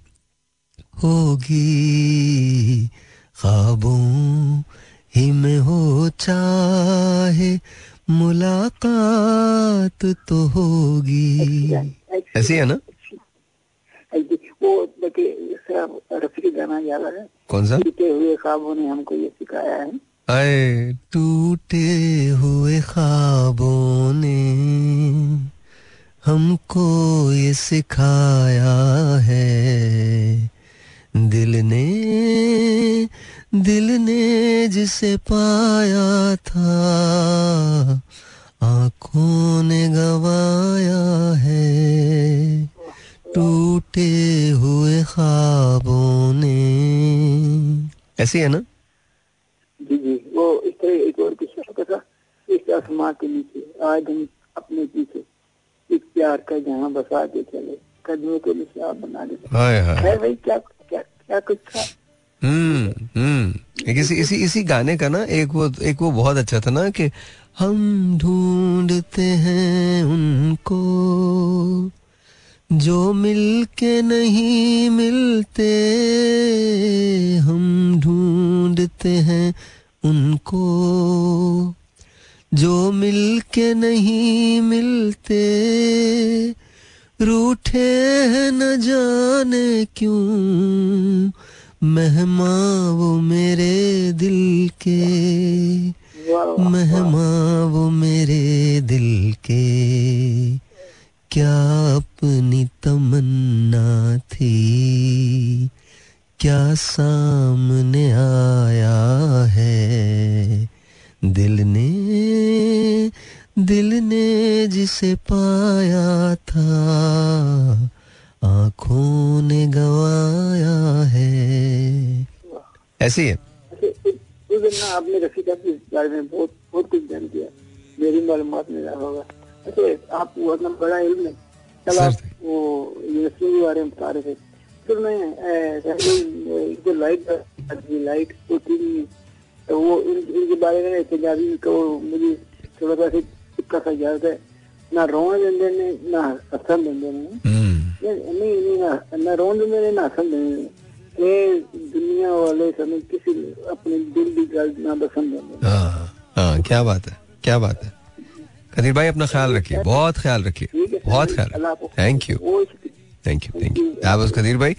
होगी। ख्वाबों ही में हो चाहे मुलाकात तो होगी। ऐसी है ना? वो रफी गाना याद है? कौन सा? बीते हुए ख्वाबों ने हमको ये सिखाया है। आए टूटे हुए ख्वाबों ने हमको ये सिखाया है। दिल ने दिल ने जिसे पाया था आँखों ने गवाया है। टूटे हुए ख्वाबों ने। ऐसी है ना? जी जी। वो इस तरह एक और किस्सा होता था। इस आसमां के नीचे आज हम अपने पीछे इस प्यार का जहाँ बसा के चले कदमों के निशान बना दे। हाय हाय। है भाई क्या क्या क्या कुछ था? इसी इसी इसी गाने का ना एक वो एक वो बहुत अच्छा था ना कि हम ढूंढते हैं उनको, जो मिल के नहीं मिलते, हम ढूंढते हैं उनको, जो मिल के नहीं मिलते, रूठे हैं न जाने क्यों मेहमा वो मेरे दिल के। मेहमा वो मेरे दिल के। क्या अपनी तमन्ना थी? क्या सामने आया है? दिल ने दिल ने जिसे पाया था। आँखों ने गवाया है। ऐसी है उस उस दिन ना आपने रफी साहब के बारे में बहुत बहुत कुछ जान किया। मेरी मालूमात में रहा होगा। अच्छा इतना बड़ा इल्म है कल आप वो यूनिवर्सिटी के बारे में बता रहे थे। फिर मैं जो लाइट लाइट होती थी तो वो इनके बारे में पंजाबी को मुझे थोड़ा सा चिपका सा याद है ना रोन देंगे ने ना हसन नहीं नहीं ना रोन देंगे ना देंगे हाँ हाँ क्या बात है क्या बात है। कदीर भाई अपना ख्याल रखिए बहुत ख्याल रखिए बहुत ख्याल thank you thank you thank you that was Qadeer भाई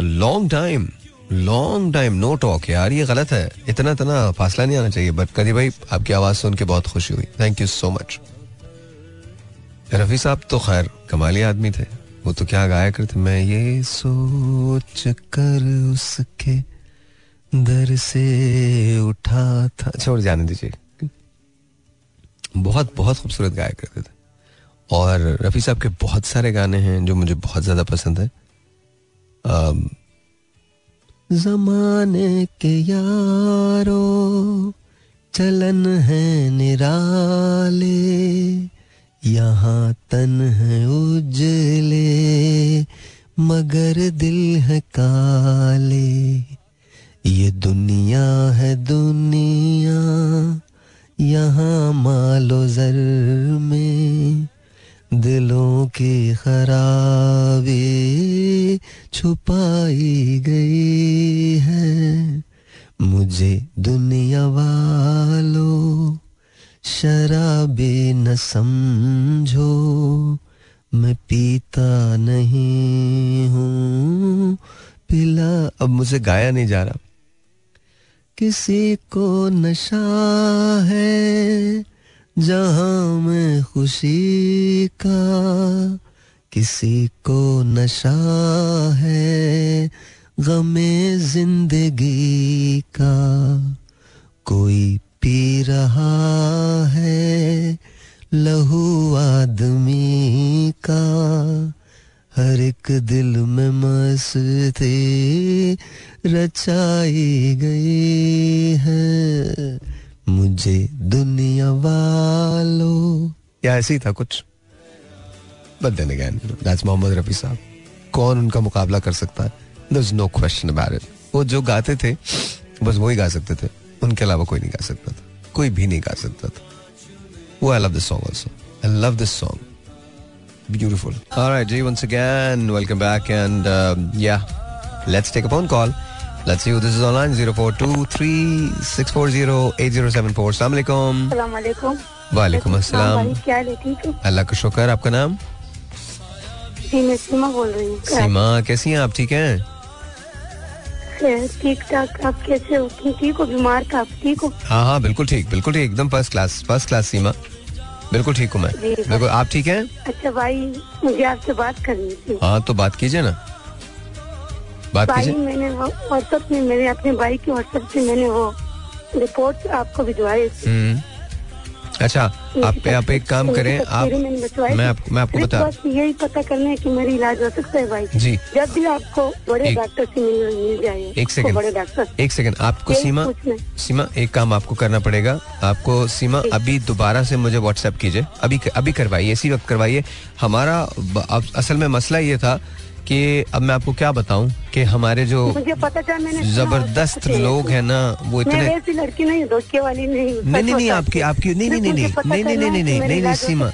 long time long time no talk यार ये गलत है। इतना इतना फासला नहीं आना चाहिए बट कदीर भाई आपकी आवाज़ सुन के बहुत खुशी हुई। Thank you so much Rafi sahab तो खैर कमाली आदमी थे। वो तो क्या गाया करते मैं ये सोच कर उसके दर से उठा था। छोड़ जाने दीजिए। बहुत बहुत खूबसूरत गाया करते थे। और रफ़ी साहब के बहुत सारे गाने हैं जो मुझे बहुत ज़्यादा पसंद है। जमाने के यारो, चलन है निराले। यहाँ तन है उजले, मगर दिल है काले। ये दुनिया है दुनिया, यहाँ मालो जर में दिलों की खराबी छुपाई गई है। मुझे दुनिया वालों शराबी न समझो, मैं पीता नहीं हूँ। पिला, अब मुझे गाया नहीं जा रहा। किसी को नशा है, जहाँ में खुशी का। किसी को नशा है, गमे ज़िंदगी का। कोई पी रहा है लहू आदमी का। हर एक दिल में मस्ती रचाई गई है। मुझे दुनिया वालों या ऐसे ही था कुछ? But again that's Mohammed Rafi sahab. कौन उनका मुकाबला कर सकता है? There's no question about it वो जो गाते थे, बस वही गा सकते थे। उनके अलावा कोई नहीं गा सकता था कोई भी नहीं गा सकता था वो I love this song also I love this song Beautiful. All right, Jay, once again, welcome back. And um, yeah, let's take a phone call. Let's see who this is online 04236408074. Assalamu alaikum. सलामकुम वालेकुम अस्सलाम क्या हाल है ठीक है अल्लाह का शुक्र आपका नाम जी सीमा बोल रही हूँ सीमा कैसी हैं आप ठीक हैं है? ठीक ठाक आप कैसे हो? ठीक हो? बीमार था आप ठीक हो? हाँ हाँ बिल्कुल ठीक बिल्कुल ठीक एकदम first class first class Seema. बिल्कुल ठीक हूँ मैं। बिल्कुल आप ठीक हैं? अच्छा भाई मुझे आपसे बात करनी थी। हाँ तो बात कीजिए ना। बात कीजिए। मैंने व्हाट्सएप में मेरे अपने भाई के व्हाट्सएप से मैंने वो रिपोर्ट आपको भिजवाई अच्छा आप आप एक काम करें आप मैं थी। आपको मैं आपको बता यही पता करना है कि मेरी इलाज हो सकता है भाई। जी। जब भी आपको बड़े डॉक्टर से मिल जाए एक सेकंड। बड़े डॉक्टर एक सेकंड आपको सीमा सीमा एक काम आपको करना पड़ेगा। आपको सीमा अभी दोबारा से मुझे व्हाट्सएप कीजिए। अभी अभी करवाइए इसी वक्त करवाइए। हमारा असल में मसला ये था कि अब मैं आपको क्या बताऊँ कि हमारे जो मुझे पता था मैंने ज़बरदस्त लोग हैं ना वो इतने वैसी लड़की नहीं धोखे वाली नहीं नहीं नहीं नहीं आपकी आपकी नहीं नहीं नहीं नहीं नहीं नहीं नहीं नहीं नहीं सीमा।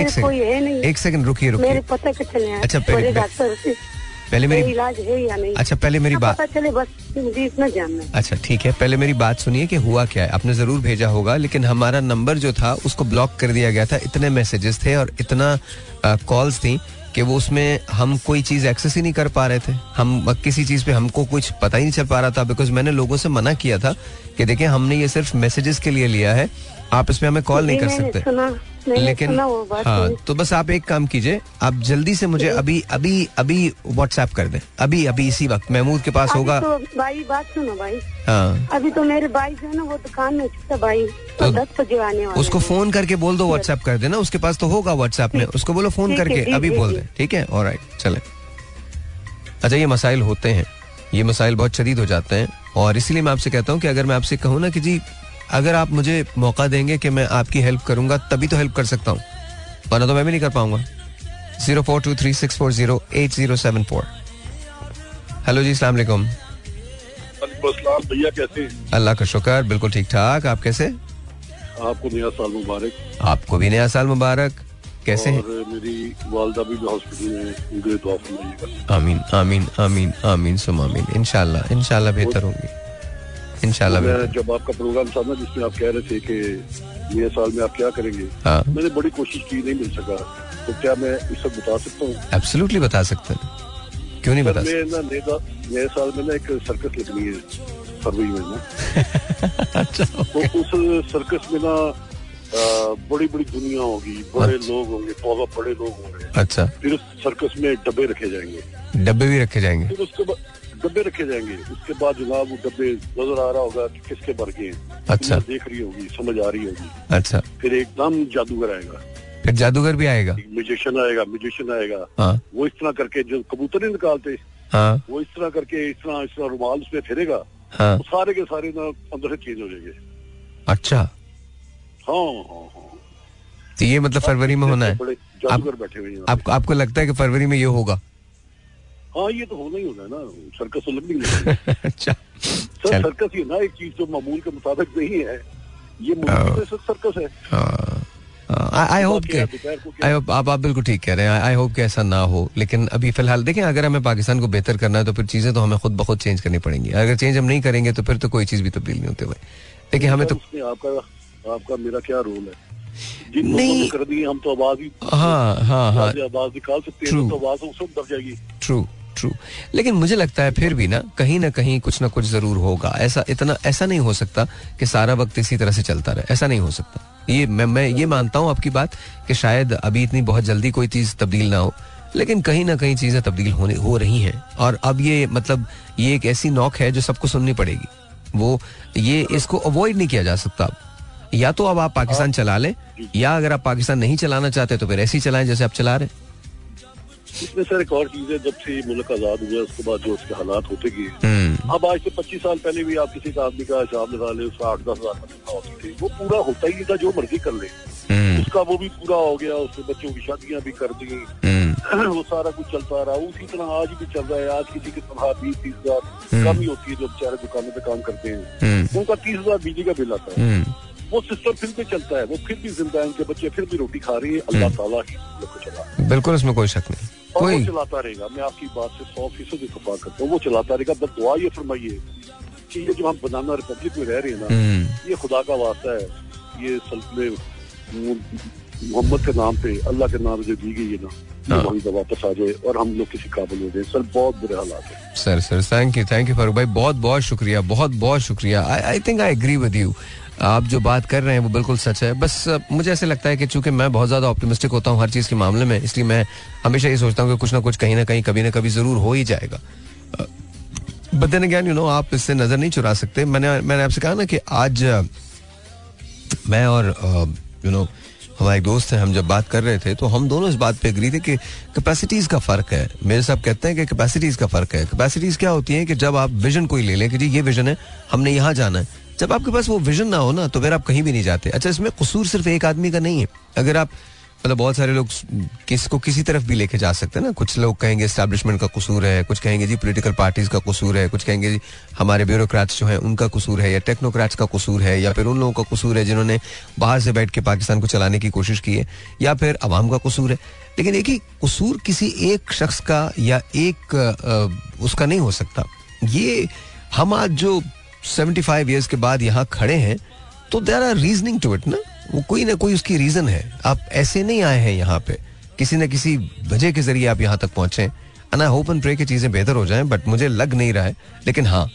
एक सेकंड एक सेकंड रुकिए मेरे रुकिए पता चले अच्छा, पहले- पहले मेरी इलाज है या नहीं? अच्छा पहले मेरी हाँ, बात चले बस मुझे इतना जानना अच्छा ठीक है पहले मेरी बात सुनिए कि हुआ क्या है। आपने ज़रूर भेजा होगा लेकिन हमारा नंबर जो था उसको ब्लॉक कर दिया गया था। इतने मैसेजेस थे और इतना कॉल्स थी कि वो उसमें हम कोई चीज़ एक्सेस ही नहीं कर पा रहे थे। हम किसी चीज़ पे हमको कुछ पता ही नहीं चल पा रहा था बिकॉज़ मैंने लोगों से मना किया था कि देखिए हमने ये सिर्फ़ मैसेजेस के लिए लिया है आप इसमें हमें कॉल नहीं कर सकते। लेकिन वो हाँ। तो बस आप एक काम कीजिए आप जल्दी से मुझे अभी अभी अभी व्हाट्सएप कर दें। अभी अभी इसी वक्त महमूद के पास होगा। तो भाई बात सुनो भाई। हाँ। अभी तो मेरे भाई जो है ना वो दुकान में छुट्टा भाई तो तो दस बजे आने वाले उसको फ़ोन करके बोल दो व्हाट्सएप कर देना उसके पास तो होगा व्हाट्सएप में। उसको बोलो फ़ोन करके अभी बोल। दे ठीक है? और चले। अच्छा ये मसाइल होते हैं। ये मसाइल बहुत शदीद हो जाते हैं। और इसीलिए मैं आपसे कहता हूँ कि अगर मैं आपसे कहूँ ना कि जी अगर आप मुझे मौका देंगे कि मैं आपकी हेल्प करूँगा तभी तो हेल्प कर सकता हूँ। वरना तो मैं भी नहीं कर पाऊँगा। Zero four two three six four zero eight zero seven four hello जी सलाम भैया कैसे अल्लाह का शुक्र बिल्कुल ठीक ठाक। आप कैसे? आपको नया साल मुबारक। आपको भी नया साल मुबारक। कैसे हैं? मेरी वालदा भी हॉस्पिटल में आमीन आमीन आमीन आमीन सुम आमीन। इंशाल्लाह इंशाल्लाह बेहतर होंगी। इंशाल्लाह जब आपका प्रोग्राम था ना जिसमें आप कह रहे थे कि नए साल में आप क्या करेंगे हाँ। मैंने बड़ी कोशिश की नहीं मिल सका। तो क्या मैं इस वक्त बता सकता हूँ? एब्सोल्युटली बता सकते हैं। क्यों नहीं बता ना नए साल में ना एक सर्कस लगनी है फरवरी में ना। अच्छा तो उस सर्कस में ना बड़ी बड़ी दुनिया होगी बड़े अच्छा। लोग होंगे बहुत बड़े लोग होंगे। अच्छा। फिर उस सर्कस में डब्बे रखे जाएँगे। डब्बे भी रखे जाएँगे। फिर उसके बाद डब्बे रखे जाएँगे। उसके बाद जनाब वो डब्बे नज़र आ रहा होगा कि किसके भर गए अच्छा। देख रही होगी समझ आ रही होगी। अच्छा। फिर एकदम जादूगर आएगा। फिर जादूगर भी आएगा? म्यूजिशियन आएगा म्यूजिशियन आएगा। हाँ। वो इस तरह करके जो कबूतर नहीं निकालते हाँ। वो इस तरह करके इस तरह इस तरह रुमाल उसमें फिरेगा हाँ। वो सारे के सारे ना अंदर से चेंज हो जाएँगे। अच्छा। हाँ हाँ हाँ। तो ये मतलब फरवरी में होना है। जादूगर बैठे हुए हैं। आपको आपको लगता है कि फरवरी में ये होगा। हाँ ये तो होना ही होना है ना। सर्कस तो लगनी है अच्छा। सर सर्कस ही है ना एक चीज़ जो मामूल के मुताबिक नहीं है। ये से सर्कस है। आई होप के आई होप आप आप बिल्कुल ठीक कह रहे हैं। आई होप कि ऐसा ना हो। लेकिन अभी फ़िलहाल देखें अगर हमें पाकिस्तान को बेहतर करना है तो फिर चीज़ें तो हमें खुद ब खुद चेंज करनी पड़ेंगी। अगर चेंज हम नहीं करेंगे तो फिर तो कोई चीज़ भी तब्दील नहीं होते हुए लेकिन हमें तो आपका आपका मेरा क्या रोल है? नहीं। कर दी हम तो आवाज़ ही हाँ हाँ हाँ। आवाज़ निकाल सकते हैं तो आवाज़ उस जाएगी। ट्रू ट्रू लेकिन मुझे लगता है फिर भी ना कहीं ना कहीं कुछ ना कुछ ज़रूर होगा। ऐसा इतना ऐसा नहीं हो सकता कि सारा वक्त इसी तरह से चलता रहे। ऐसा नहीं हो सकता। ये मैं मैं ये मानता हूँ आपकी बात कि शायद अभी इतनी बहुत जल्दी कोई चीज़ तब्दील ना हो। लेकिन कहीं ना कहीं चीज़ें तब्दील होने हो रही हैं। और अब ये मतलब ये एक ऐसी नौक है जो सबको सुननी पड़ेगी। वो ये इसको अवॉइड नहीं किया जा सकता अब। या तो अब आप पाकिस्तान चला लें या अगर आप पाकिस्तान नहीं चलाना चाहते तो फिर ऐसे ही चलाएँ जैसे आप चला रहे हैं। इसमें सर एक और चीज़ है जब से मुल्क आज़ाद हुआ उसके बाद जो उसके हालात होते गए। हम्म। अब आज से पच्चीस साल पहले भी आप किसी का आदमी का हिसाब लगा ले उसका आठ दस हज़ार का तनख्वाह होती थी वो पूरा होता ही नहीं था जो मर्ज़ी कर ले। हम्म। उसका वो भी पूरा हो गया उसके बच्चों की शादियाँ भी कर दी। हम्म। वो सारा कुछ चलता रहा। उसी तरह आज भी चल रहा है आज किसी की तनख्वाह बीस तीस हज़ार। कम ही होती है जो बेचारे दुकानों पे काम करते हैं। उनका तीस हज़ार बिजली का बिल आता है। वो सिस्टम फिर भी चलता है वो फिर भी ज़िंदा है उनके बच्चे फिर भी रोटी खा रही है। अल्लाह ताला ही को चला। बिल्कुल उसमें कोई शक नहीं। और वो चलाता रहेगा। मैं आपकी बात से सौ फ़ीसद इतफाक करता हूँ। वो चलाता रहेगा बस दुआ ये फरमाइए कि ये जो हम बनाना रिपब्लिक में रह रहे हैं ना हम्म। ये खुदा का वास्ता है। ये सल्तने मोहम्मद के नाम पे अल्लाह के नाम जो दी गई है ना हाँ। वहीं से वापस आ जाए और हम लोग किसी काबिल हो जाए। सर बहुत बुरे हालात है। Sir sir thank you thank you Farooq भाई। बहुत बहुत शुक्रिया बहुत बहुत शुक्रिया। I I think I agree with you आप जो बात कर रहे हैं, वो बिल्कुल सच है। बस मुझे ऐसे लगता है कि चूँकि मैं बहुत ज़्यादा ऑप्टिमिस्टिक होता हूँ हर चीज़ के मामले में, इसलिए मैं हमेशा ये सोचता हूँ कि कुछ ना कुछ कहीं ना कहीं, कभी ना कभी ज़रूर हो ही जाएगा। बट देन यू नो आप इससे नज़र नहीं चुरा सकते। मैंने मैंने आपसे कहा ना कि आज मैं और यू नो हमारे दोस्त हैं, हम जब बात कर रहे थे तो हम दोनों इस बात पे एग्री थे कि कैपेसिटीज का फ़र्क है। मेरे साहब कहते हैं कि कैपेसिटीज का फ़र्क है। कैपेसिटीज क्या होती है कि जब आप विजन कोई ले लें कि जी, ये विजन है, हमने यहाँ जाना है। जब आपके पास वो विजन ना हो ना तो फिर आप कहीं भी नहीं जाते अच्छा इसमें कसूर सिर्फ़ एक आदमी का नहीं है। अगर आप मतलब बहुत सारे लोग किसको किसी तरफ़ भी लेके जा सकते हैं ना, कुछ लोग कहेंगे एस्टैब्लिशमेंट का कसूर है, कुछ कहेंगे जी पॉलिटिकल पार्टीज़ का कसूर है, कुछ कहेंगे जी हमारे ब्यूरोक्रेट्स जो हैं, उनका कसूर है, या टेक्नोक्रेट्स का कसूर है, या फिर उन लोगों का कसूर है जिन्होंने बाहर से बैठ के पाकिस्तान को चलाने की कोशिश की है, या फिर अवाम का कसूर है। लेकिन एक ही कसूर किसी एक शख्स का या एक उसका नहीं हो सकता। ये हम आज जो 75 फाइव ईयर्स के बाद यहाँ खड़े हैं तो there are reasoning to it ना? वो कोई ना कोई उसकी रीजन है। आप ऐसे नहीं आए हैं यहाँ पे। किसी न किसी वजह के ज़रिए आप यहाँ तक पहुँचे and I hope and pray की चीज़ें बेहतर हो जाए बट मुझे लग नहीं रहा है। लेकिन हाँ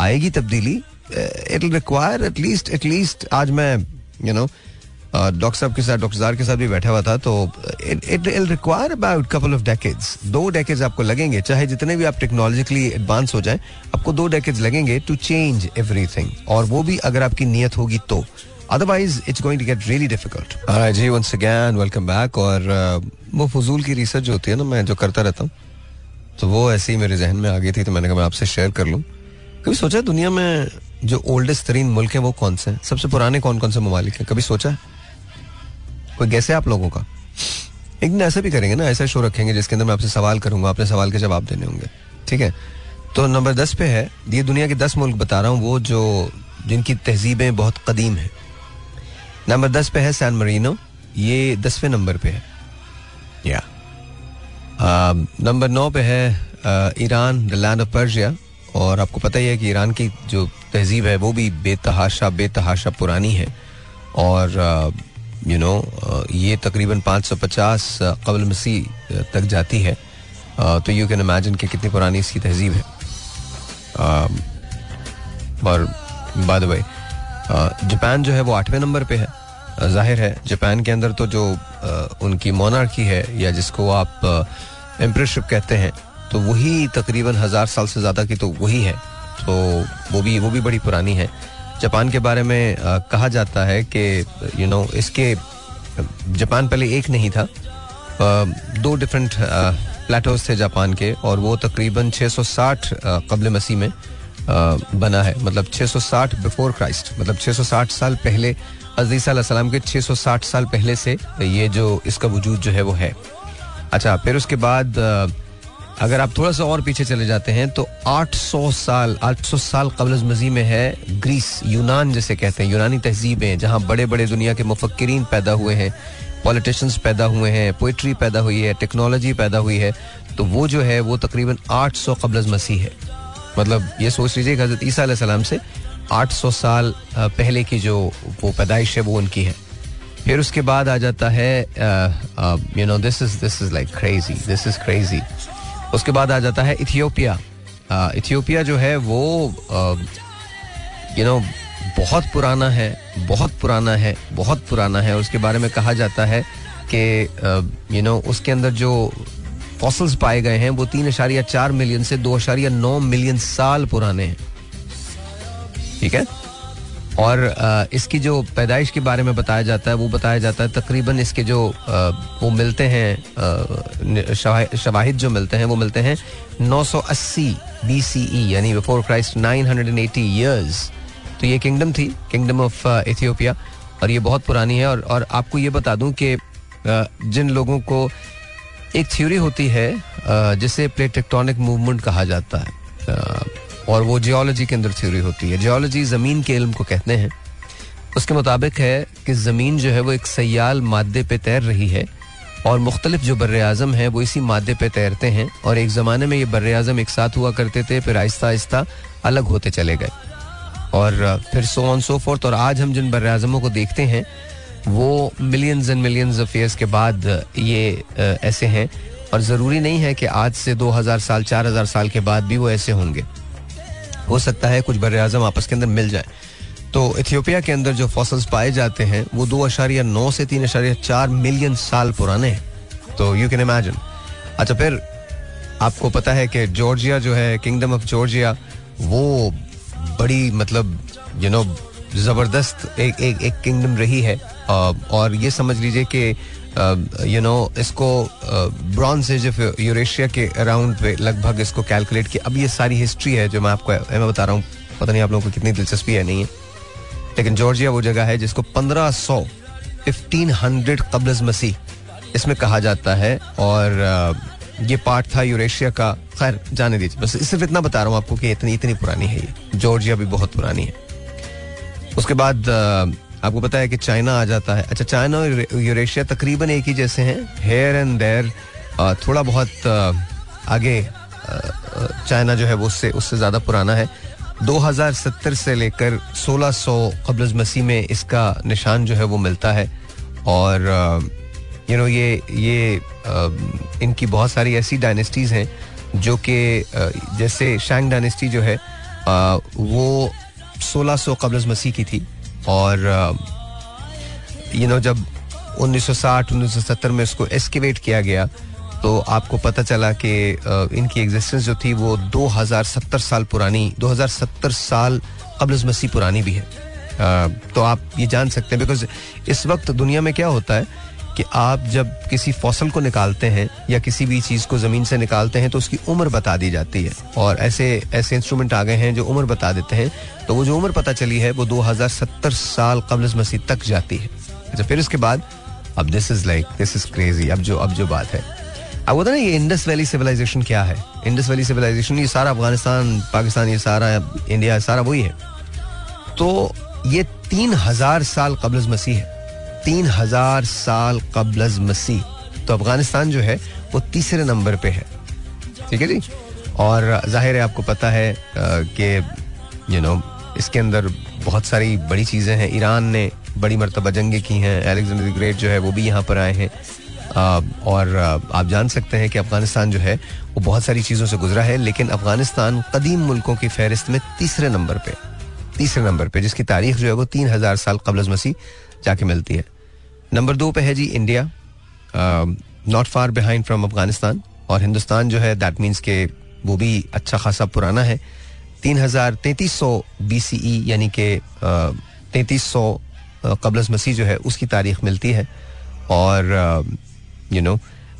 आएगी तब्दीली इट रिक्वायर एटलीस्ट एटलीस्ट आज मैं यू नो डॉक्टर साहब के साथ डॉक्टर जार के साथ भी बैठा हुआ था तो it will require about couple of decades दो डेकेड्स आपको लगेंगे चाहे जितने भी आप टेक्नोलॉजिकली एडवांस हो जाएँ आपको दो डेकेड्स लगेंगे टू चेंज एवरीथिंग और वो भी अगर आपकी नीयत होगी तो. Otherwise it's going to get really difficult ji once again welcome back और uh, वो फजूल की रिसर्च होती है ना मैं जो करता रहता हूँ तो वो ऐसे ही मेरे जहन में आ गई थी तो मैंने कहा मैं आपसे शेयर कर लूँ। कभी सोचा दुनिया में जो ओल्डेस्ट तरीन मुल्क है वो कौन से हैं? सबसे पुराने कौन कौन से ममालिक हैं? कभी सोचा है? कोई गैस है आप लोगों का? एक दिन ऐसा भी करेंगे ना, ऐसा शो रखेंगे जिसके अंदर मैं आपसे सवाल करूँगा अपने सवाल के जवाब देने होंगे, ठीक है? तो नंबर दस पे है, ये दुनिया के दस मुल्क बता रहा हूँ, वो जो, जिनकी तहजीबें बहुत कदीम हैं। नंबर दस पे है सैन मरीनो ये दसवें नंबर पे है। या नंबर नौ पे है Iran the land of Persia और आपको पता ही है कि ईरान की जो तहजीब है, वो भी बेतहाशा बेतहाशा पुरानी है। और यू नो ये तकरीबन 550 कबल मसीह तक जाती है। तो यू कैन इमेजिन कि कितनी पुरानी इसकी तहजीब है। और बाय द वे जापान जो है वो आठवें नंबर पे है। ज़ाहिर है, जापान के अंदर तो जो उनकी मोनार्की है या जिसको आप एम्प्रेसशिप कहते हैं तो वही तकरीबन हज़ार साल से ज़्यादा की तो वही है। तो वो भी वो भी बड़ी पुरानी है। जापान के बारे में कहा जाता है कि यू नो इसके जापान पहले एक नहीं था। दो डिफरेंट प्लेटोज थे जापान के और वो तकरीबन 660 अ, कबल मसीह में बना है। मतलब 660 बिफोर क्राइस्ट मतलब 660 साल पहले सलाम के 660 साल पहले से ये जो इसका वजूद जो है वो है। अच्छा फिर उसके बाद अगर आप थोड़ा सा और पीछे चले जाते हैं तो 800 साल 800 साल कबल मजी में है ग्रीस, यूनान जैसे कहते हैं, यूनानी तहजीबें, जहाँ बड़े बड़े दुनिया के मुफक्रीन पैदा हुए हैं, पॉलिटिशियंस पैदा हुए हैं पोइट्री पैदा हुई है, टेक्नोलॉजी पैदा हुई है तो वो जो है, वो तकरीबन 800 कबल मसीह है। मतलब ये सोच लीजिए कि हज़रत ईसा सलाम से 800 साल पहले की जो वो पैदाइश है, वो उनकी है। फिर उसके बाद आ जाता है you know this is this is like crazy this is crazy उसके बाद आ जाता है इथियोपिया। इथियोपिया जो है वो यू नो बहुत पुराना है, बहुत पुराना है, बहुत पुराना है। और उसके बारे में कहा जाता है कि यू नो उसके अंदर जो फॉसल्स पाए गए हैं, वो तीन अशारिया चार मिलियन से दो अशारिया नौ मिलियन साल पुराने हैं। ठीक है? और इसकी जो पैदाइश के बारे में बताया जाता है, वो बताया जाता है तकरीबन इसके जो वो मिलते हैं शवाहिद जो मिलते हैं, वो मिलते हैं 980 BCE यानी बिफोर क्राइस्ट 980 इयर्स तो ये किंगडम थी, किंगडम ऑफ़ इथियोपिया, और ये बहुत पुरानी है। और और आपको ये बता दूँ कि जिन लोगों को एक थ्योरी होती है जिसे प्लेट टेक्टोनिक मूवमेंट कहा जाता है और वो जियोलॉजी के अंदर थ्योरी होती है। जियोलॉजी ज़मीन के इल्म को कहते हैं। उसके मुताबिक है कि ज़मीन जो है वो एक सयाल मादे पे तैर रही है और मुख्तलिफ़ जो बर आज़म है वो इसी मादे पे तैरते हैं और एक ज़माने में ये बर आज़म एक साथ हुआ करते थे, फिर आहिस्ता आहिस्ता अलग होते चले गए। और फिर सो ऑन सो फोर्थ और आज हम जिन बर आज़मों को देखते हैं, वो millions and millions of years के बाद ये ऐसे हैं। और ज़रूरी नहीं है कि आज से 2000 साल 4000 साल के बाद भी वो ऐसे होंगे। हो सकता है कुछ बर आज़म आपस के अंदर मिल जाए। तो इथियोपिया के अंदर जो फॉसल्स पाए जाते हैं, वो दो अशारिया नौ से तीन अशारिया चार मिलियन साल पुराने हैं। तो यू कैन इमेजिन अच्छा फिर आपको पता है कि जॉर्जिया जो है किंगडम ऑफ़ जॉर्जिया वो बड़ी मतलब यू नो ज़बरदस्त एक एक एक किंगडम रही है। और ये समझ लीजिए कि यू नो इसको ब्रॉन्ज एज ऑफ़ यूरेशिया के अराउंड पे लगभग इसको कैलकुलेट किया। अब ये सारी हिस्ट्री है जो मैं आपको, मैं बता रहा हूँ, पता नहीं आप लोगों को कितनी दिलचस्पी है, नहीं है। लेकिन जॉर्जिया वो जगह है जिसको 1500 1500 कबल मसीह इसमें कहा जाता है और ये पार्ट था यूरेशिया का। खैर, जाने दीजिए। बस सिर्फ़ इतना बता रहा हूँ आपको कि इतनी इतनी पुरानी है ये। जॉर्जिया भी बहुत पुरानी है। उसके बाद आपको पता है कि चाइना आ जाता है। अच्छा चाइना और यूरेशिया तकरीबन एक ही जैसे हैं। हेयर एंड देयर थोड़ा बहुत आगे चाइना जो है वो उससे उससे ज़्यादा पुराना है। 2070 से लेकर 1600 सौ कबल मसीह में इसका निशान जो है वो मिलता है। और यू नो ये ये इनकी बहुत सारी ऐसी डायनेस्टीज हैं जो कि जैसे शैंग डायनेस्टी जो है वो 1600 कबल मसीह की थी। और यू नो जब 1960 1970 में इसको एस्किवेट किया गया तो आपको पता चला कि इनकी एग्जिस्टेंस जो थी वो 2070 साल पुरानी 2070 साल कबल मसीह पुरानी भी है। तो आप ये जान सकते हैं बिकॉज़ इस वक्त दुनिया में क्या होता है कि आप जब किसी फ़सल को निकालते हैं या किसी भी चीज़ को ज़मीन से निकालते हैं तो उसकी उम्र बता दी जाती है। और ऐसे ऐसे इंस्ट्रूमेंट आ गए हैं जो उम्र बता देते हैं। तो वो जो उम्र पता चली है वो 2070 साल कबल मसीह तक जाती है। अच्छा फिर उसके बाद, अब this is like this is crazy अब जो अब जो बात है। अब पता ना, ये इंडस वैली सिविलाइजेशन क्या है? इंडस वैली सिविलाइजेशन ये सारा अफ़गानिस्तान, पाकिस्तान, ये सारा इंडिया सारा वही है। तो ये तीन हज़ार साल कबल मसीह है। तीन हज़ार साल कबल मसीह। तो अफ़गानिस्तान जो है, वो तीसरे नंबर पे है। ठीक है जी? और ज़ाहिर है आपको पता है कि यू नो इसके अंदर बहुत सारी बड़ी चीज़ें हैं। ईरान ने बड़ी मरतबा जंगें की हैं। अलेक्जेंडर ग्रेट जो है, वो भी यहाँ पर आए हैं। और आप जान सकते हैं कि अफ़गानिस्तान जो है, वो बहुत सारी चीज़ों से गुजरा है, लेकिन अफ़गानिस्तान कदीम मुल्कों की फहरिस्त में तीसरे नंबर पे तीसरे नंबर पे, जिसकी तारीख जो है, वो तीन हज़ार साल कबल मसीह। जाके मिलती है। नंबर दो पे है जी India. Not far behind from Afghanistan और हिंदुस्तान जो है दैट मीन्स के वो भी अच्छा खासा पुराना है। तीन हज़ार तैतीस सौ बी सी ई यानी कि तैतीस सौ कबल मसीह जो है, उसकी तारीख मिलती है। और यू नो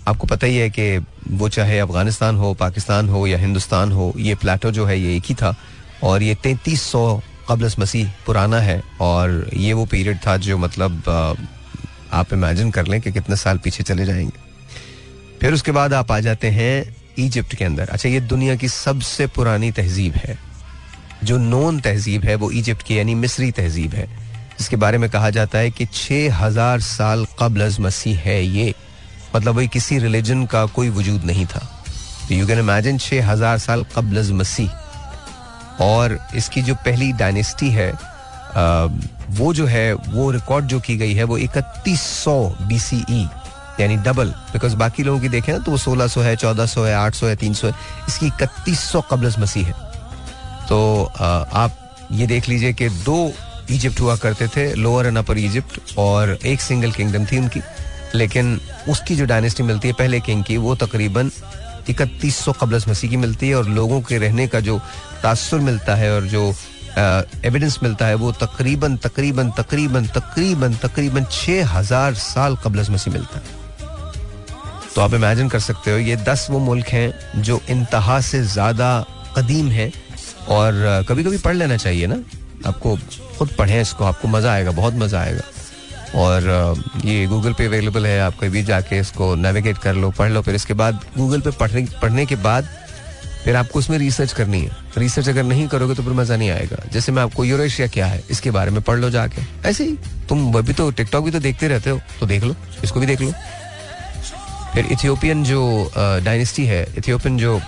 आपको पता ही है कि वो चाहे अफ़गानिस्तान हो, पाकिस्तान हो या हिंदुस्तान हो, ये प्लेटो जो है, ये एक ही था। और ये तैतीस सौ कबल मसीह पुराना है और ये वो पीरियड था जो मतलब आप इमेजिन कर लें कि कितने साल पीछे चले जाएँगे। फिर उसके बाद आप आ जाते हैं इजिप्ट के अंदर। अच्छा ये दुनिया की सबसे पुरानी तहजीब है। जो नोन तहजीब है वो इजिप्ट की, यानी मिस्री तहजीब है। जिसके बारे में कहा जाता है कि छः हज़ार साल कबल मसीह है ये। मतलब वही किसी रिलीजन का कोई वजूद नहीं था। तो यू कैन इमेजिन छः हज़ार साल कबल मसीह। और इसकी जो पहली डायनेस्टी है वो जो है, वो रिकॉर्ड जो की गई है, वो इकतीस सौ बी सी ई यानी डबल। बिकॉज़ बाकी लोगों की देखें ना तो वो सोलह सौ है, चौदह सौ है, आठ सौ है, तीन सौ है, इसकी इकतीस सौ कबल मसीह है। तो आप ये देख लीजिए कि दो इजिप्ट हुआ करते थे, लोअर एंड अपर इजिप्ट, और एक सिंगल किंगडम थी उनकी। लेकिन उसकी जो डायनेस्टी मिलती है पहले किंग की, वो तकरीबन इकतीस सौ कबल मसीह की मिलती है और लोगों के रहने का जो तासर मिलता है और जो एविडेंस मिलता है, वो तकरीबन तकरीबन तकरीबन तकरीबन तकरीबन छः हज़ार साल कबल मसीह मिलता है। तो आप इमेजिन कर सकते हो, ये दस वो मुल्क हैं जो इंतहा से ज़्यादा कदीम हैं और कभी कभी पढ़ लेना चाहिए ना। आपको खुद पढ़ें इसको, आपको मज़ा आएगा, बहुत मज़ा आएगा। और ये गूगल पे अवेलेबल है आप कभी जाके इसको नेविगेट कर लो पढ़ लो फिर इसके बाद गूगल पे पढ़ने पढ़ने के बाद फिर आपको उसमें रिसर्च करनी है। रिसर्च अगर नहीं करोगे तो फिर मज़ा नहीं आएगा। जैसे मैं आपको यूरेशिया क्या है इसके बारे में पढ़ लो जाके। ऐसे ही तुम अभी तो टिकटॉक भी तो देखते रहते हो तो देख लो इसको भी देख लो। फिर इथियोपियन जो डायनेस्टी है इथियोपियन जो अ,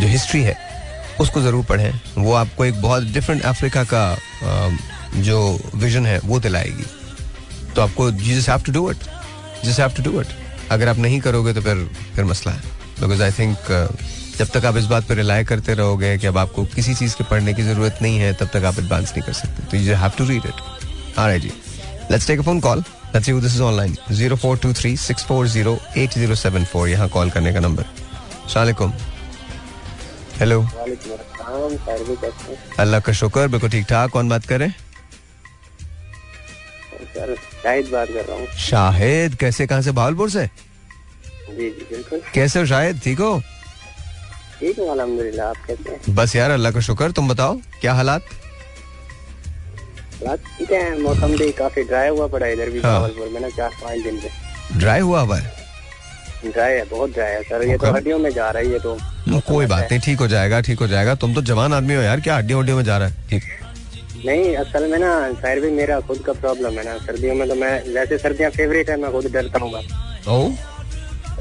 जो हिस्ट्री है उसको ज़रूर पढ़ें। वो आपको एक बहुत डिफरेंट अफ्रीका का अ, जो विजन है वो दिलाएगी। तो आपको you just have to do it just have to do it अगर आप नहीं करोगे तो फिर फिर मसला है। बिकॉज़ आई थिंक जब तक आप इस बात पर रिलाई करते रहोगे कि अब आपको किसी चीज़ के पढ़ने की ज़रूरत नहीं है तब तक आप एडवांस नहीं कर सकते। तो you have to read it ji. Let's take a phone call let's see this is online 0423640807 यहाँ कॉल करने का नंबर अस्सलाम वालेकुम हेलो अल्लाह का शुक्र बिल्कुल ठीक ठाक कौन बात कर रहे हैं? सर शाहिद बात कर रहा हूँ। शाहिद कैसे कहाँ से? भावलपुर से? जी जी बिल्कुल। कैसे हो शाहिद? ठीक हो? ठीक हूँ अलहमदिल्ला आप कैसे हैं? बस यार अल्लाह का शुक्र तुम बताओ क्या हालात? ठीक है मौसम भी काफ़ी ड्राई हुआ पड़ा इधर भी हाँ। में ना चार पाँच दिन से। ड्राई हुआ हुआ है? ड्राई है बहुत ड्राई है सर ये तो हड्डियों में जा रही है तो कोई बात नहीं ठीक हो जाएगा ठीक हो जाएगा। तुम तो जवान आदमी हो यार क्या हड्डियों हड्डियों में जा रहा है? ठीक। नहीं असल में ना शायर भी मेरा खुद का प्रॉब्लम है ना। सर्दियों में तो मैं वैसे सर्दियाँ फेवरेट है मैं खुद डरता हूँ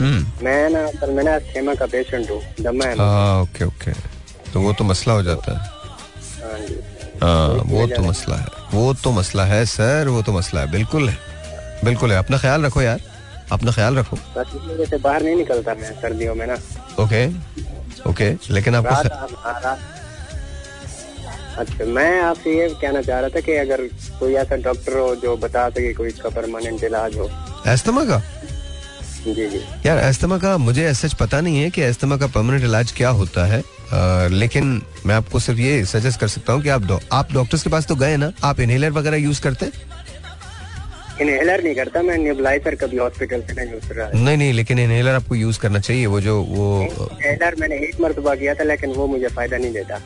हम्म। मैं ना असल में ना खेमा का पेशेंट हूँ दमा है हाँ ओके ओके तो वो तो मसला हो जाता है। हाँ जी। हाँ वो तो मसला है। वो तो मसला है सर वो तो मसला है। बिल्कुल है। बिल्कुल है। अपना ख्याल रखो यार। अपना ख्याल रखो। बाहर नहीं निकलता मैं सर्दियों में ना। ओके ओके लेकिन आपको हाँ, अच्छा मैं आपसे ये कहना चाह रहा था कि अगर कोई ऐसा डॉक्टर हो जो बता सके कोई इसका परमानेंट इलाज हो। एस्थमा का? जी जी। यार एस्थमा का मुझे सच पता नहीं है कि एस्थमा का परमानेंट इलाज क्या होता है अ, लेकिन मैं आपको सिर्फ़ ये सजेस्ट कर सकता हूँ कि आप डॉ- आप डॉक्टर्स के पास तो गए ना आप इनहेलर वगैरह यूज़ करते इनहेलर नहीं करता मैं नेबुलाइजर कभी हॉस्पिटल से नहीं यूज़ कर रहा। नहीं नहीं लेकिन इनहेलर आपको यूज़ करना चाहिए वो जो वो इनहेलर मैंने एक मरतबा किया था लेकिन वो मुझे फ़ायदा नहीं देता।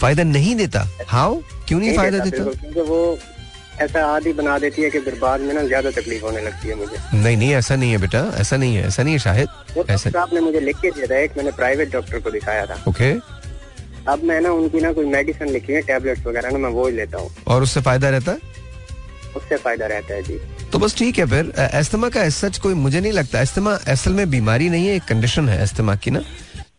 फ़ायदा नहीं देता? हाउ क्यों नहीं फ़ायदा देता? देता? क्योंकि वो ऐसा आदि बना देती है कि फिर बाद में ना ज़्यादा तकलीफ़ होने लगती है मुझे। नहीं नहीं ऐसा नहीं है बेटा ऐसा नहीं है ऐसा नहीं है शाहिद वो ऐसा आपने मुझे लिख के दिया था एक मैंने प्राइवेट डॉक्टर को दिखाया था। ओके अब मैं ना उनकी ना कोई मेडिसिन लिखी है टेबलेट्स वगैरह ना मैं वो ही लेता हूँ। और उससे फ़ायदा रहता है? उससे फ़ायदा रहता है जी। तो बस ठीक है फिर एस्थमा का सच कोई मुझे नहीं लगता। एस्थमा असल में बीमारी नहीं है एक कंडीशन है एस्थमा की ना।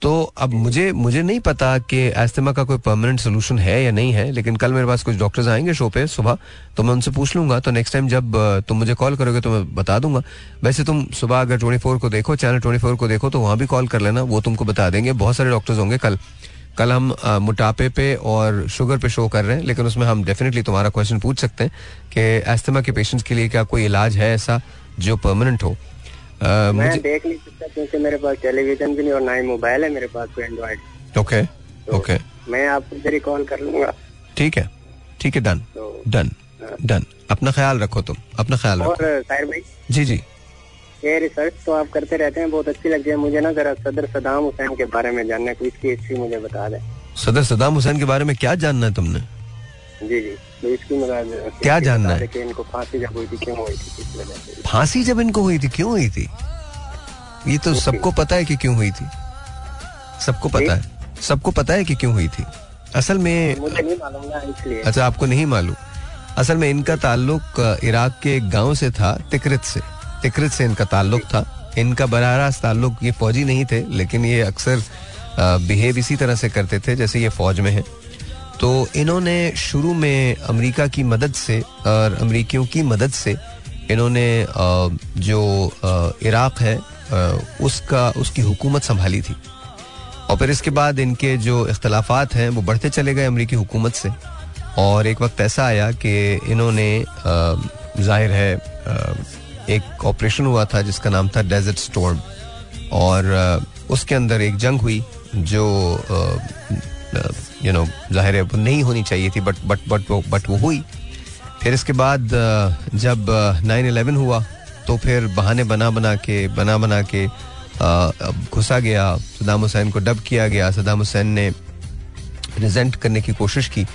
तो अब मुझे मुझे नहीं पता कि एस्थमा का कोई परमानेंट सोल्यूशन है या नहीं है, लेकिन कल मेरे पास कुछ डॉक्टर्स आएँगे शो पे सुबह तो मैं उनसे पूछ लूँगा। तो नेक्स्ट टाइम जब तुम मुझे कॉल करोगे तो मैं बता दूँगा। वैसे तुम सुबह अगर ट्वेंटी फोर को देखो चैनल ट्वेंटी फोर को देखो तो वहाँ भी कॉल कर लेना, वो तुमको बता देंगे। बहुत सारे डॉक्टर्स होंगे कल। कल हम मोटापे पे और शुगर पे शो कर रहे हैं, लेकिन उसमें हम डेफिनेटली तुम्हारा क्वेश्चन पूछ सकते हैं कि एस्थमा के पेशेंट्स के लिए क्या कोई इलाज है ऐसा जो परमानेंट हो। अ, मैं मुझे देख नहीं सकता क्योंकि मेरे पास टेलीविज़न भी नहीं और ना ही मोबाइल है मेरे पास एंड्रॉइड ओके ओके मैं आपको ही कॉल कर लूँगा। ठीक है ठीक है डन डन डन अपना ख्याल रखो तुम अपना ख्याल रखो। और साहिर भाई? जी जी। ये रिसर्च तो आप करते रहते हैं बहुत अच्छी लगती है मुझे ना जरा सदर सदाम हुसैन के बारे में जानना है इसकी हिस्ट्री मुझे बता दें। सदर सदाम हुसैन के बारे में क्या जानना है तुमने? जी जी। तो इसकी मतलब क्या जानना है? कि इनको फांसी जब हुई थी क्यों हुई थी फांसी जब इनको हुई थी क्यों हुई थी? ये तो सबको पता है कि क्यों हुई थी। सबको पता है। सबको पता है कि क्यों हुई थी। असल में मुझे नहीं मालूम ना इसलिए। अच्छा आपको नहीं मालूम। असल में इनका ताल्लुक इराक के एक गाँव से था तिकरित से। तिकरित से इनका ताल्लुक था। इनका बरह रास्त ताल्लुक ये फौजी नहीं थे लेकिन ये अक्सर बिहेव इसी तरह से करते थे जैसे ये फौज में है। तो इन्होंने शुरू में अमेरिका की मदद से और अमरीकियों की मदद से इन्होंने जो इराक है उसका, उसकी हुकूमत संभाली थी। और फिर इसके बाद इनके जो इख्तलाफात हैं, वो बढ़ते चले गए अमरीकी हुकूमत से। और एक वक्त ऐसा आया कि इन्होंने ज़ाहिर है एक ऑपरेशन हुआ था जिसका नाम था डेजर्ट स्टोर्म। और उसके अंदर एक जंग हुई, जो यू नो ज़ाहिर है वो नहीं होनी चाहिए थी बट बट बट वो बट वो हुई। फिर इसके बाद जब नाइन इलेवन हुआ तो फिर बहाने बना बना के, बना बना के घुसा गया। सदाम हुसैन को डब किया गया। सदाम हुसैन ने रिजेंट करने की कोशिश की,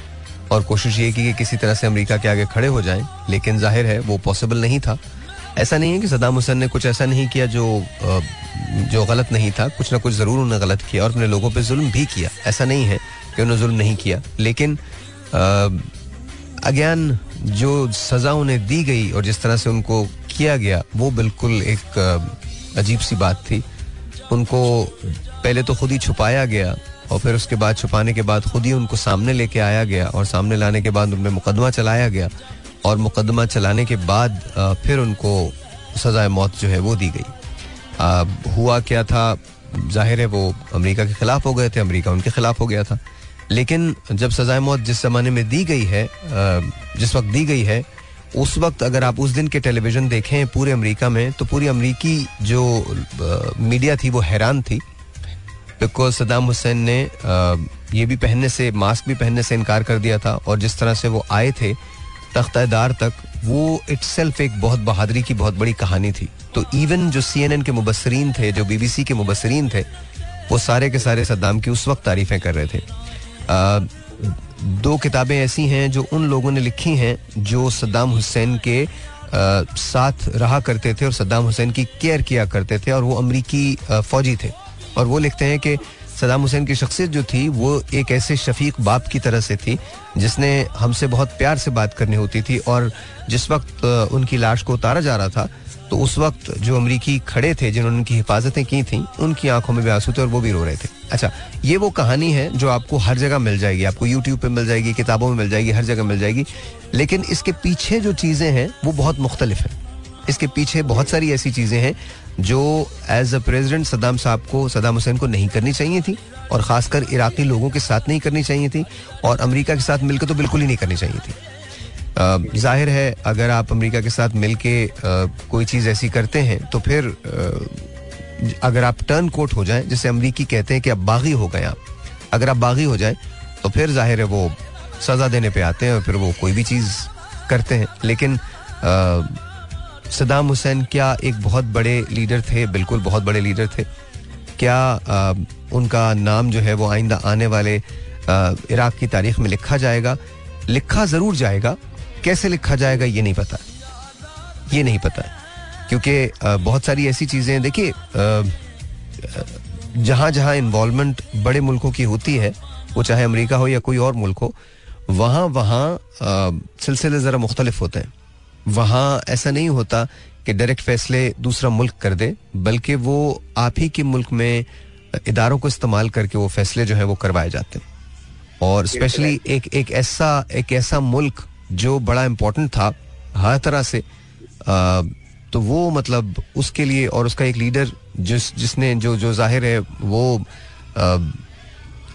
और कोशिश ये की कि किसी तरह से अमेरिका के आगे खड़े हो जाएँ, लेकिन ज़ाहिर है वो पॉसिबल नहीं था। ऐसा नहीं है कि सदाम हुसैन ने कुछ ऐसा नहीं किया जो जो गलत नहीं था। कुछ ना कुछ ज़रूर उन्होंने गलत किया, और अपने लोगों पर जुल्म भी किया। ऐसा नहीं है। कि उन्होंने जुल्म नहीं किया? लेकिन अज्ञान जो सजा उन्हें दी गई और जिस तरह से उनको किया गया, वो बिल्कुल एक अजीब सी बात थी। उनको पहले तो खुद ही छुपाया गया और फिर उसके बाद छुपाने के बाद खुद ही उनको सामने लेके आया गया और सामने लाने के बाद उनमें मुकदमा चलाया गया और मुकदमा चलाने के बाद फिर उनको सजाए मौत जो है वो दी गई। हुआ क्या था? ज़ाहिर है वो अमेरिका के खिलाफ हो गए थे, अमेरिका उनके खिलाफ हो गया था। लेकिन जब सजाए मौत जिस जमाने में दी गई है जिस वक्त दी गई है, उस वक्त अगर आप उस दिन के टेलीविज़न देखें पूरे अमेरिका में तो पूरी अमेरिकी जो मीडिया थी वो हैरान थी। बिकॉज़ सदाम हुसैन ने ये भी पहनने से, मास्क भी पहनने से इनकार कर दिया था और जिस तरह से वो आए थे तख्तादार तक, वो इट्सेल्फ एक बहुत बहादुरी की बहुत बड़ी कहानी थी। तो इवन जो सीएनएन के मुबसरीन थे, जो बीबीसी के मुबसरीन थे, वो सारे के सारे सद्दाम की उस वक्त तारीफें कर रहे थे। दो किताबें ऐसी हैं जो उन लोगों ने लिखी हैं जो सद्दाम हुसैन के साथ रहा करते थे और सद्दाम हुसैन की केयर किया करते थे और वो अमरीकी फौजी थे। और वो लिखते हैं कि सदाम हुसैन की शख्सियत जो थी वो एक ऐसे शफीक बाप की तरह से थी, जिसने हमसे बहुत प्यार से बात करनी होती थी और जिस वक्त उनकी लाश को उतारा जा रहा था तो उस वक्त जो अमरीकी खड़े थे, जिन्होंने उनकी हिफाजतें की थी, उनकी आँखों में भी आँसू थे और वो भी रो रहे थे। अच्छा ये वो कहानी है जो आपको हर जगह मिल जाएगी। आपको यूट्यूब पे मिल जाएगी, किताबों में मिल जाएगी, हर जगह मिल जाएगी। लेकिन इसके पीछे जो चीज़ें हैं, वो बहुत मुख्तलिफ़ हैं। इसके पीछे बहुत सारी ऐसी चीज़ें हैं जो एज अ प्रेसिडेंट सदाम साहब को सदाम हुसैन को नहीं करनी चाहिए थी और खासकर इराकी लोगों के साथ नहीं करनी चाहिए थी और अमेरिका के साथ मिलकर तो बिल्कुल ही नहीं करनी चाहिए थी। ज़ाहिर है अगर आप अमेरिका के साथ मिलके अ, कोई चीज़ ऐसी करते हैं तो फिर अगर आप टर्न कोट हो जाएँ जिसे अमरीकी कहते हैं कि आप बागी हो गए आप अगर आप बागी हो जाएँ तो फिर ज़ाहिर है वो सजा देने पे आते हैं और फिर वो कोई भी चीज़ करते हैं। लेकिन सदाम हुसैन क्या एक बहुत बड़े लीडर थे? बिल्कुल बहुत बड़े लीडर थे। क्या अ, उनका नाम जो है वो आइंदा आने वाले इराक की तारीख में लिखा जाएगा? लिखा ज़रूर जाएगा कैसे लिखा जाएगा ये नहीं पता। ये नहीं पता। क्योंकि बहुत सारी ऐसी चीज़ें देखिए जहाँ जहाँ इन्वॉल्वमेंट बड़े मुल्कों की होती है वो चाहे अमेरिका हो या कोई और मुल्क हो वहाँ वहाँ सिलसिले जरा मुख्तलिफ़ होते हैं। वहाँ ऐसा नहीं होता कि डायरेक्ट फैसले दूसरा मुल्क कर दे बल्कि वो आप ही के मुल्क में इदारों को इस्तेमाल करके वो फैसले जो है वो करवाए जाते हैं। और स्पेशली एक एक ऐसा एक ऐसा मुल्क जो बड़ा इम्पोर्टेंट था हर तरह से अ, तो वो मतलब उसके लिए और उसका एक लीडर जिस जिसने जो जो ज़ाहिर है वो अ,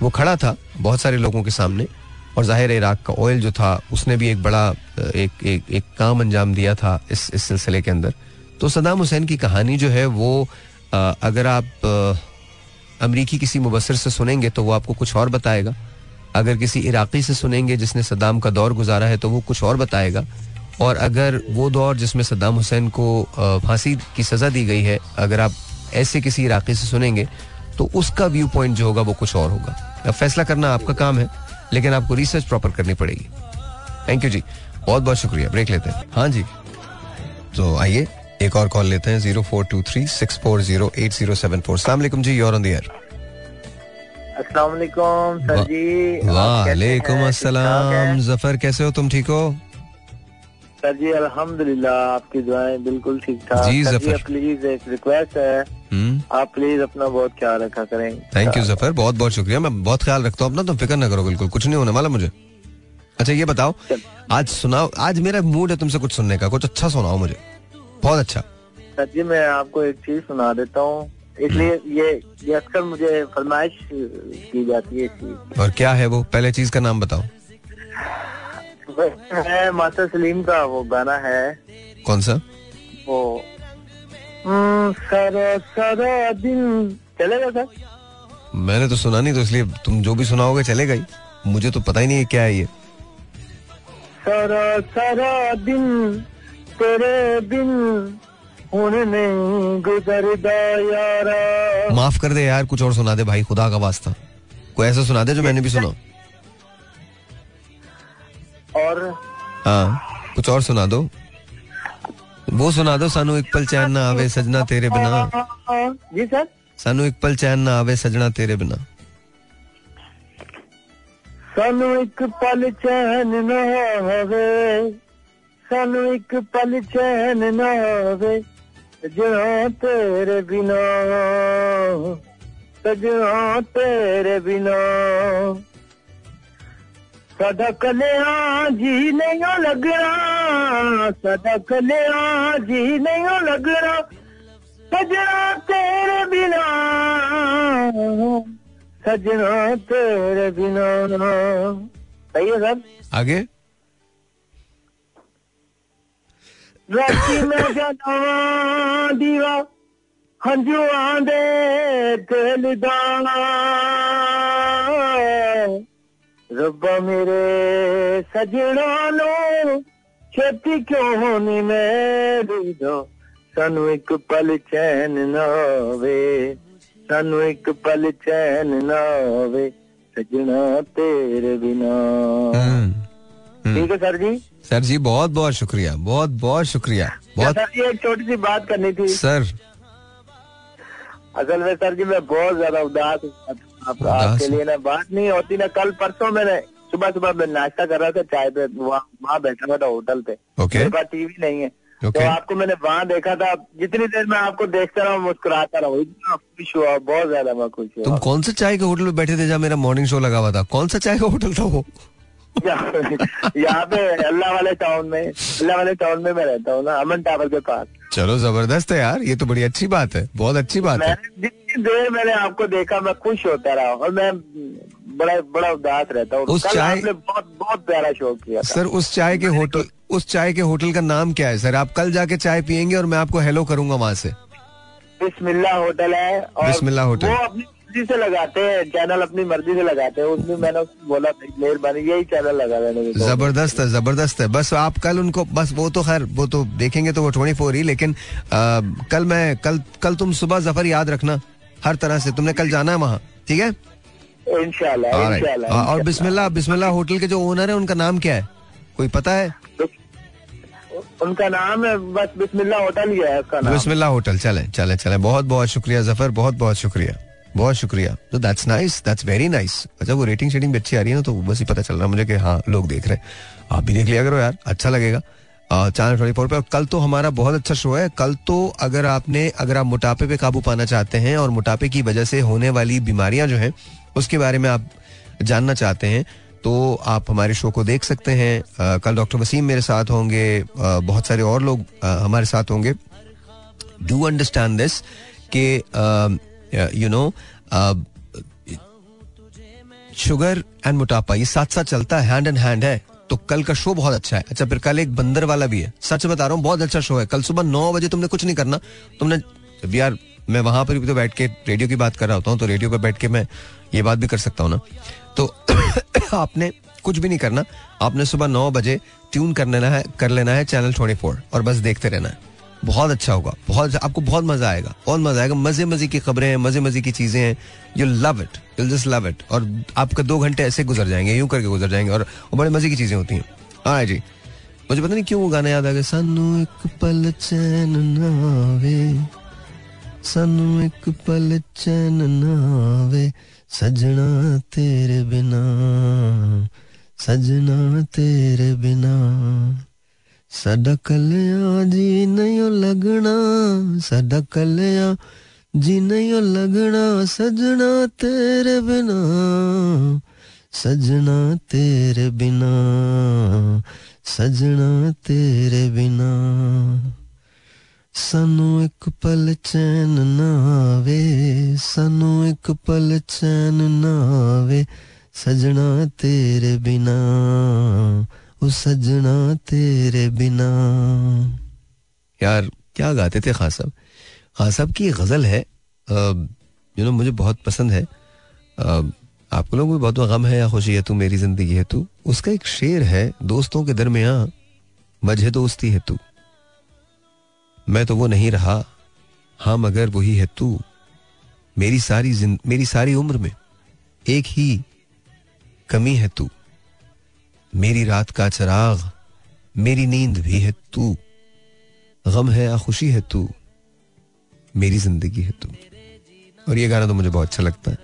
वो खड़ा था बहुत सारे लोगों के सामने। और ज़ाहिर इराक का ऑयल जो था उसने भी एक बड़ा एक एक, एक काम अंजाम दिया था इस इस सिलसिले के अंदर। तो सदाम हुसैन की कहानी जो है वो अ, अगर आप अमरीकी किसी मुबसर से सुनेंगे तो वो आपको कुछ और बताएगा। अगर किसी इराकी से सुनेंगे जिसने सद्दाम का दौर गुजारा है तो वो कुछ और बताएगा। और अगर वो दौर जिसमें सद्दाम हुसैन को फांसी की सजा दी गई है, अगर आप ऐसे किसी इराकी से सुनेंगे तो उसका व्यू पॉइंट जो होगा वो कुछ और होगा। अब फैसला करना आपका काम है, लेकिन आपको रिसर्च प्रॉपर करनी पड़ेगी। थैंक यू जी। बहुत बहुत शुक्रिया। ब्रेक लेते हैं। हाँ जी। तो आइए, एक और कॉल लेते हैं zero four two three six four zero eight zero seven four सलाम जी योर ऑन द एयर अस्सलाम वालेकुम सर जी। वालेकुम अस्सलाम। ज़फ़र कैसे हो? तुम ठीक हो? सर जी अल्हम्दुलिल्लाह आपकी दुआएँ बिल्कुल ठीक ठाक जी, ज़फ़र। प्लीज़ एक रिक्वेस्ट है। आप प्लीज़ अपना बहुत ख्याल रखा करें। Thank you Zafar. बहुत बहुत शुक्रिया। मैं बहुत ख्याल रखता हूँ अपना तुम फ़िक्र ना करो बिल्कुल। कुछ नहीं होने वाला मुझे। अच्छा ये बताओ आज सुनाओ आज मेरा मूड है तुमसे कुछ सुनने का। कुछ अच्छा सुनाओ मुझे। बहुत अच्छा। सर जी मैं आपको एक चीज़ सुना देता हूँ। इसलिए ये ये अक्सर मुझे फरमाइश की जाती है और क्या है वो? पहले चीज़ का नाम बताओ। है मास्टर सलीम का वो गाना है। कौन सा? वो सारा सारा दिन चलेगा सर? मैंने तो सुना नहीं तो इसलिए तुम जो भी सुनाओगे चलेगा ही। मुझे तो पता ही नहीं है क्या है ये। सारा सारा दिन तेरे बिन माफ़ कर दे यार कुछ और सुना दे भाई खुदा का वास्ता। कोई ऐसा सुना दे जो मैंने भी सुना और? हाँ कुछ और सुना दो। वो सुना दो सानू एक पल चैन ना आवे सजना तेरे बिना। जी सर? सानू एक पल चैन ना आवे सजना तेरे बिना। सानू एक पल चैन ना आवे सानू एक पल चैन ना आवे। सजना तेरे बिना सजना तेरे बिना। सदा कलिया जी नहीं लगना सदा कलिया जी नहीं लगना। सजना तेरे बिना सजना तेरे बिना। सही है सर? आगे? ਵੈਸੀ ਮੈਂ ਜਦਾਂ ਦੀਵਾ ਹੰਝੂਆਂ ਦੇ ਦਿਲ ਦਾ ਰੱਬਾ ਮੇਰੇ ਸਜਣਾ ਨੂੰ ਛੇਤੀ ਕਿਉਂ ਨਹੀਂ ਮੇਰੀ ਦੋ ਸਾਨੂੰ ਇੱਕ ਪਲ ਚੈਨ ਨਾ ਹੋਵੇ ਸਾਨੂੰ ਇੱਕ ਪਲ ਚੈਨ ਨਾ ਹੋਵੇ ਸਜਣਾ ਤੇਰੇ ਬਿਨਾ ठीक है सर जी? सर जी बहुत बहुत शुक्रिया बहुत बहुत शुक्रिया बहुत सर जी एक छोटी सी बात करनी थी? सर। असल में सर जी मैं बहुत ज़्यादा उदास हूँ। आपके लिए ना बात नहीं होती ना कल परसों मैंने सुबह सुबह मैं नाश्ता कर रहा था चाय पे वहाँ वहाँ बैठा हुआ था होटल पे। ओके। मेरे पास टीवी नहीं है। ओके। तो आपको मैंने वहाँ देखा था। जितनी देर मैं आपको देखता रहा मुस्कुराता रहा इतना खुश हुआ बहुत ज़्यादा मैं खुश हुआ। तुम कौन से चाय के होटल में बैठे थे जहाँ मेरा मॉर्निंग शो लगा हुआ था? कौन सा चाय का होटल था वो? यहाँ पे अल्लाह वाले टाउन में अल्लाह वाले टाउन में मैं रहता हूँ ना अमन टावर के पास। चलो ज़बरदस्त है यार ये तो बड़ी अच्छी बात है बहुत अच्छी बात है। जितनी देर मैंने आपको देखा मैं खुश होता रहा और मैं बड़ा बड़ा उदास रहता हूँ। उस चाय- आपने बहुत बहुत प्यारा शो किया सर उस चाय के होटल उस चाय के होटल का नाम क्या है? सर आप कल जाके चाय पियेंगे और मैं आपको हेलो करूँगा वहाँ से। बिस्मिल्ला होटल है और बिस्मिल्ला होटल। वो अपनी मर्ज़ी से लगाते हैं चैनल अपनी मर्ज़ी से लगाते हैं उसमें मैंने बोला मेहरबानी यही चैनल लगा कहो। ज़बरदस्त है ज़बरदस्त है। बस आप कल उनको बस वो तो खैर वो तो देखेंगे तो वो ट्वेंटी फोर ही लेकिन आ, कल मैं कल कल तुम सुबह ज़फ़र याद रखना हर तरह से। तुमने कल जाना है वहाँ ठीक है? इंशाल्लाह इंशाल्लाह और इंशाल्लाह। बिस्मिल्लाह बिस्मिल्लाह होटल के जो ओनर है उनका नाम क्या है? कोई पता है? उनका नाम है बस बिस्मिल्लाह होटल ही है उसका नाम। बिस्मिल्लाह होटल चले चले चले। बहुत बहुत शुक्रिया ज़फ़र बहुत बहुत शुक्रिया। बहुत शुक्रिया। तो that's nice that's very nice अच्छा वो रेटिंग शेटिंग भी अच्छी आ रही है ना तो बस ही पता चल रहा मुझे कि हाँ लोग देख रहे हैं। आप भी देख लिया करो यार अच्छा लगेगा। चैनल ट्वेंटी फोर पे और कल तो हमारा बहुत अच्छा शो है। कल तो अगर आपने अगर आप मोटापे पे काबू पाना चाहते हैं और मोटापे की वजह से होने वाली बीमारियाँ जो हैं उसके बारे में आप जानना चाहते हैं तो आप हमारे शो को देख सकते हैं। अ, कल डॉक्टर वसीम मेरे साथ होंगे। अ, बहुत सारे और लोग अ, हमारे साथ होंगे। डू अंडरस्टैंड दिस कि यू नो शुगर एंड मोटापा ये साथ साथ चलता है हैंड एंड हैंड है तो कल का शो बहुत अच्छा है। अच्छा फिर कल एक बंदर वाला भी है। सच बता रहा हूँ, बहुत अच्छा शो है। कल सुबह नौ बजे तुमने कुछ नहीं करना। तुमने यार, मैं वहाँ पर भी तो बैठ के रेडियो की बात कर रहा होता हूँ तो रेडियो पर बैठ के मैं ये बात भी कर सकता हूँ ना। तो आपने कुछ भी नहीं करना। आपने सुबह नौ बजे ट्यून कर लेना है, कर लेना है चैनल ट्वेंटी फोर और बस देखते रहना है। बहुत अच्छा होगा। बहुत आपको बहुत मज़ा आएगा। बहुत मज़ा आएगा। मज़े मज़े की खबरें हैं, मज़े मज़े की चीज़ें हैं। You love it you just love it और आपका दो घंटे ऐसे गुजर जाएँगे, यूँ करके गुजर जाएँगे और वो बड़े मज़े की चीज़ें होती हैं। हाँ जी। मुझे पता नहीं क्यों वो गाना याद आ गया। सानू एक पल चैन ना आवे। सानू एक पल चैन ना आवे। सजना तेरे बिना। सजना तेरे बिना। ਸਾਡਾ ਕੱਲਿਆ ਜੀ ਨਹੀਂ ਓ ਲੱਗਣਾ ਸਾਡਾ ਕੱਲਿਆ ਜੀ ਨਹੀਂ ਓ ਲੱਗਣਾ ਸਜਣਾ ਤੇਰੇ ਬਿਨਾ ਸਜਣਾ ਤੇਰੇ ਬਿਨਾ ਸਜਣਾ ਤੇਰੇ ਬਿਨਾ ਸਾਨੂੰ ਇੱਕ ਪਲ ਚੈਨ ਨਾ ਆਵੇ ਸਾਨੂੰ ਇੱਕ ਪਲ ਚੈਨ ਨਾ ਆਵੇ ਸਜਣਾ ਤੇਰੇ ਬਿਨਾ सजना तेरे बिना। यार, क्या गाते थे खास साहब खास साहब की गज़ल है यू नो मुझे बहुत पसंद है। आपको लोगों को बहुत गम है, या खुशी है, तू मेरी ज़िंदगी है, तू। उसका एक शेर है, दोस्तों के दरमिया वजह दोस्ती है तू। मैं तो वो नहीं रहा हाँ मगर वही है तू। मेरी सारी मेरी सारी उम्र में एक ही कमी है तू। मेरी रात का चराग मेरी नींद भी है तू। गम है या खुशी है तू मेरी ज़िंदगी है तू। और ये गाना तो मुझे बहुत अच्छा लगता है।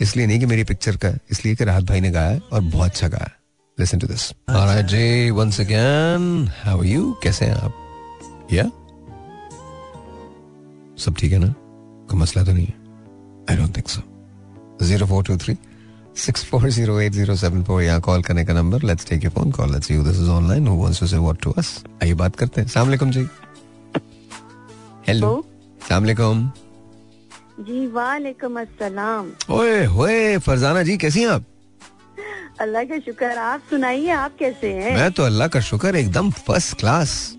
इसलिए नहीं कि मेरी पिक्चर का इसलिए कि राहत भाई ने गाया है और बहुत अच्छा गाया listen to this alright ji once again how are you कैसे हैं आप? या सब ठीक है ना? कोई मसला तो नहीं है? I don't think so zero four two three six four zero eight zero seven four यहाँ कॉल करने का number let's take phone call let's you this is online who wants to say what to us आइए बात करते हैं। अस्सलाम वालेकुम जी। हेलो अस्सलाम वालेकुम जी वालेकुम अस्सलाम। ओए होए फरजाना जी कैसी हैं आप? अल्लाह का शुक्र आप सुनाइए आप कैसे हैं? मैं तो अल्लाह का शुक्र एकदम फ़र्स्ट क्लास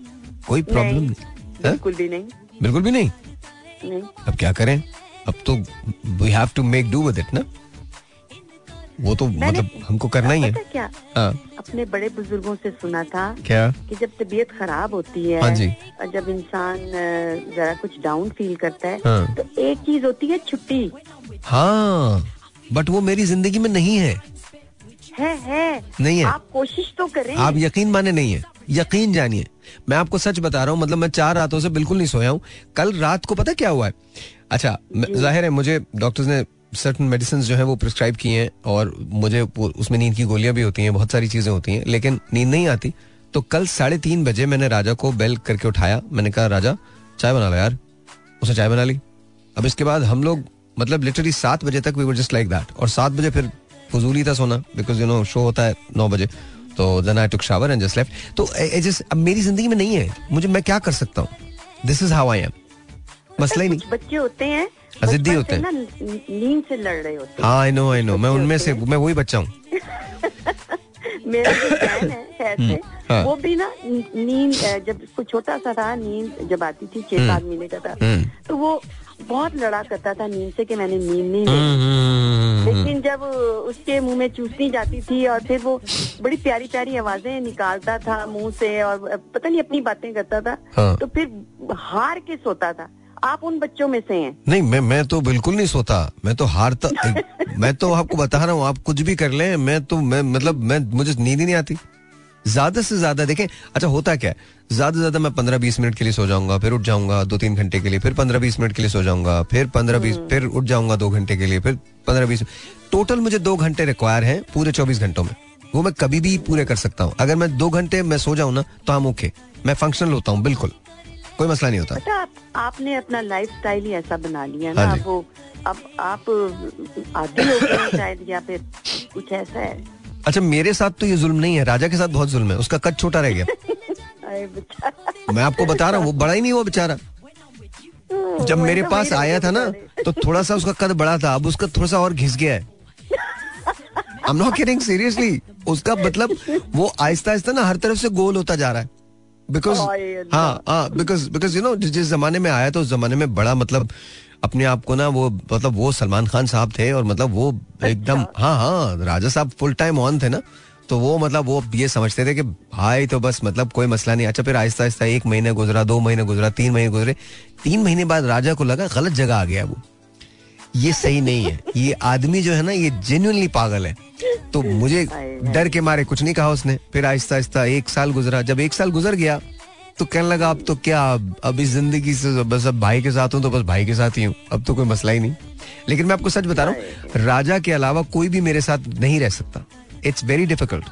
कोई प्रॉब्लम नहीं? बिल्कुल भी नहीं। बिल्कुल भी नहीं? नहीं। अब क्या करें? अब तो we have to make do with it ना? वो तो मतलब हमको करना ही है। क्या? हाँ। अपने बड़े बुज़ुर्गों से सुना था क्या? कि जब तबीयत खराब होती है हाँ जी। और जब इंसान जरा कुछ डाउन फील करता है हाँ। तो एक चीज़ होती है छुट्टी। हाँ बट वो मेरी ज़िंदगी में नहीं है। है है। नहीं है। आप कोशिश तो करें। आप यकीन माने नहीं है। यकीन जानिए। मैं आपको सच बता रहा हूँ मतलब मैं चार रातों से बिल्कुल नहीं सोया हूँ। कल रात को पता क्या हुआ है? अच्छा ज़ाहिर है मुझे डॉक्टर्स ने सर्टन मेडिसिन जो है वो प्रिस्क्राइब किए हैं और मुझे उसमें नींद की गोलियाँ भी होती हैं बहुत सारी चीज़ें होती हैं लेकिन नींद नहीं आती। तो कल साढ़े तीन बजे मैंने राजा को बेल करके उठाया। मैंने कहा राजा चाय बना लो यार। उसने चाय बना ली। अब इसके बाद हम लोग मतलब लिटरली सात बजे तक we were just like that और सात बजे फिर फजूली था सोना बिकॉज़ यू नो शो होता है नौ बजे। तो then I took shower and just left तो जस्ट अब मेरी ज़िंदगी में नहीं है। मुझे मैं क्या कर सकता हूँ? This is how I am मसला ही नहीं। बच्चे होते हैं जिद्दी होते हैं। नींद से लड़ रहे होते हैं हाँ आई नो आई नो मैं उनमें से मैं वही बच्चा हूँ मेरा जो बहन है से हाँ। वो भी ना नींद जब उसको छोटा सा था नींद जब आती थी छह सात महीने का था हम्म। तो वो बहुत लड़ा करता था नींद से कि मैंने नींद नहीं ली लेकिन जब उसके मुँह में चूसनी जाती थी और फिर वो बड़ी प्यारी प्यारी आवाज़ें निकालता था मुँह से और पता नहीं अपनी बातें करता था हाँ। तो फिर हार के सोता था आप उन बच्चों में से हैं। नहीं मैं मैं तो बिल्कुल नहीं सोता। मैं तो हारता मैं तो आपको बता रहा हूँ आप कुछ भी कर लें मैं तो मैं मतलब मैं मुझे नींद ही नहीं आती। ज़्यादा से ज़्यादा देखें अच्छा होता क्या है? ज़्यादा से ज़्यादा मैं पंद्रह बीस मिनट के लिए सो जाऊँगा फिर उठ जाऊँगा दो तीन घंटे के लिए फिर पंद्रह बीस मिनट के लिए सो जाऊँगा फिर पंद्रह बीस फिर उठ जाऊँगा दो घंटे के लिए फिर पंद्रह बीस। टोटल मुझे दो घंटे रिक्वायर हैं पूरे चौबीस घंटों में। वो मैं कभी भी पूरे कर सकता हूँ। अगर मैं दो घंटे मैं सो जाऊँ ना तो हम ओके मैं फंक्शनल होता हूँ बिल्कुल। कोई मसला नहीं होता। पता आप आपने अपना लाइफ स्टाइल ही ऐसा बना लिया हाँ ना जी। वो अब आप आदि हो गए शायद या फिर कुछ ऐसा है। अच्छा मेरे साथ तो ये जुल्म नहीं है राजा के साथ बहुत जुल्म है उसका कद छोटा रह गया। मैं आपको बता रहा हूँ वो बड़ा ही नहीं हुआ बेचारा। जब मेरे तो पास आया था ना तो थोड़ा सा उसका कद बड़ा था अब उसका थोड़ा सा और घिस गया है। I am not kidding seriously उसका मतलब वो आहिस्ता आहिस्ता ना हर तरफ़ से गोल होता जा रहा है। बिकॉज़ हाँ हाँ बिकॉज़ बिकॉज़ यू नो जिस जमाने में आया तो उस जमाने में बड़ा मतलब अपने आप को ना वो मतलब वो सलमान खान साहब थे और मतलब वो एकदम हाँ हाँ राजा साहब फुल टाइम ऑन थे ना तो वो मतलब वो ये समझते थे कि भाई तो बस मतलब कोई मसला नहीं। अच्छा फिर आहिस्ता आहिस्ता एक महीने गुजरा दो महीने गुजरा तीन महीने गुजरे तीन महीने बाद राजा को लगा गलत जगह आ गया वो। ये सही नहीं है। ये आदमी जो है ना ये जेन्युइनली पागल है। तो मुझे डर के मारे कुछ नहीं कहा उसने। फिर आहिस्ता आहिस्ता एक साल गुजरा। जब एक साल गुजर गया तो कहने लगा अब तो क्या अब अब इस ज़िंदगी से बस अब भाई के साथ हूँ तो बस भाई के साथ ही हूँ। अब तो कोई मसला ही नहीं। लेकिन मैं आपको सच बता रहा हूँ राजा के अलावा कोई भी मेरे साथ नहीं रह सकता। It's very difficult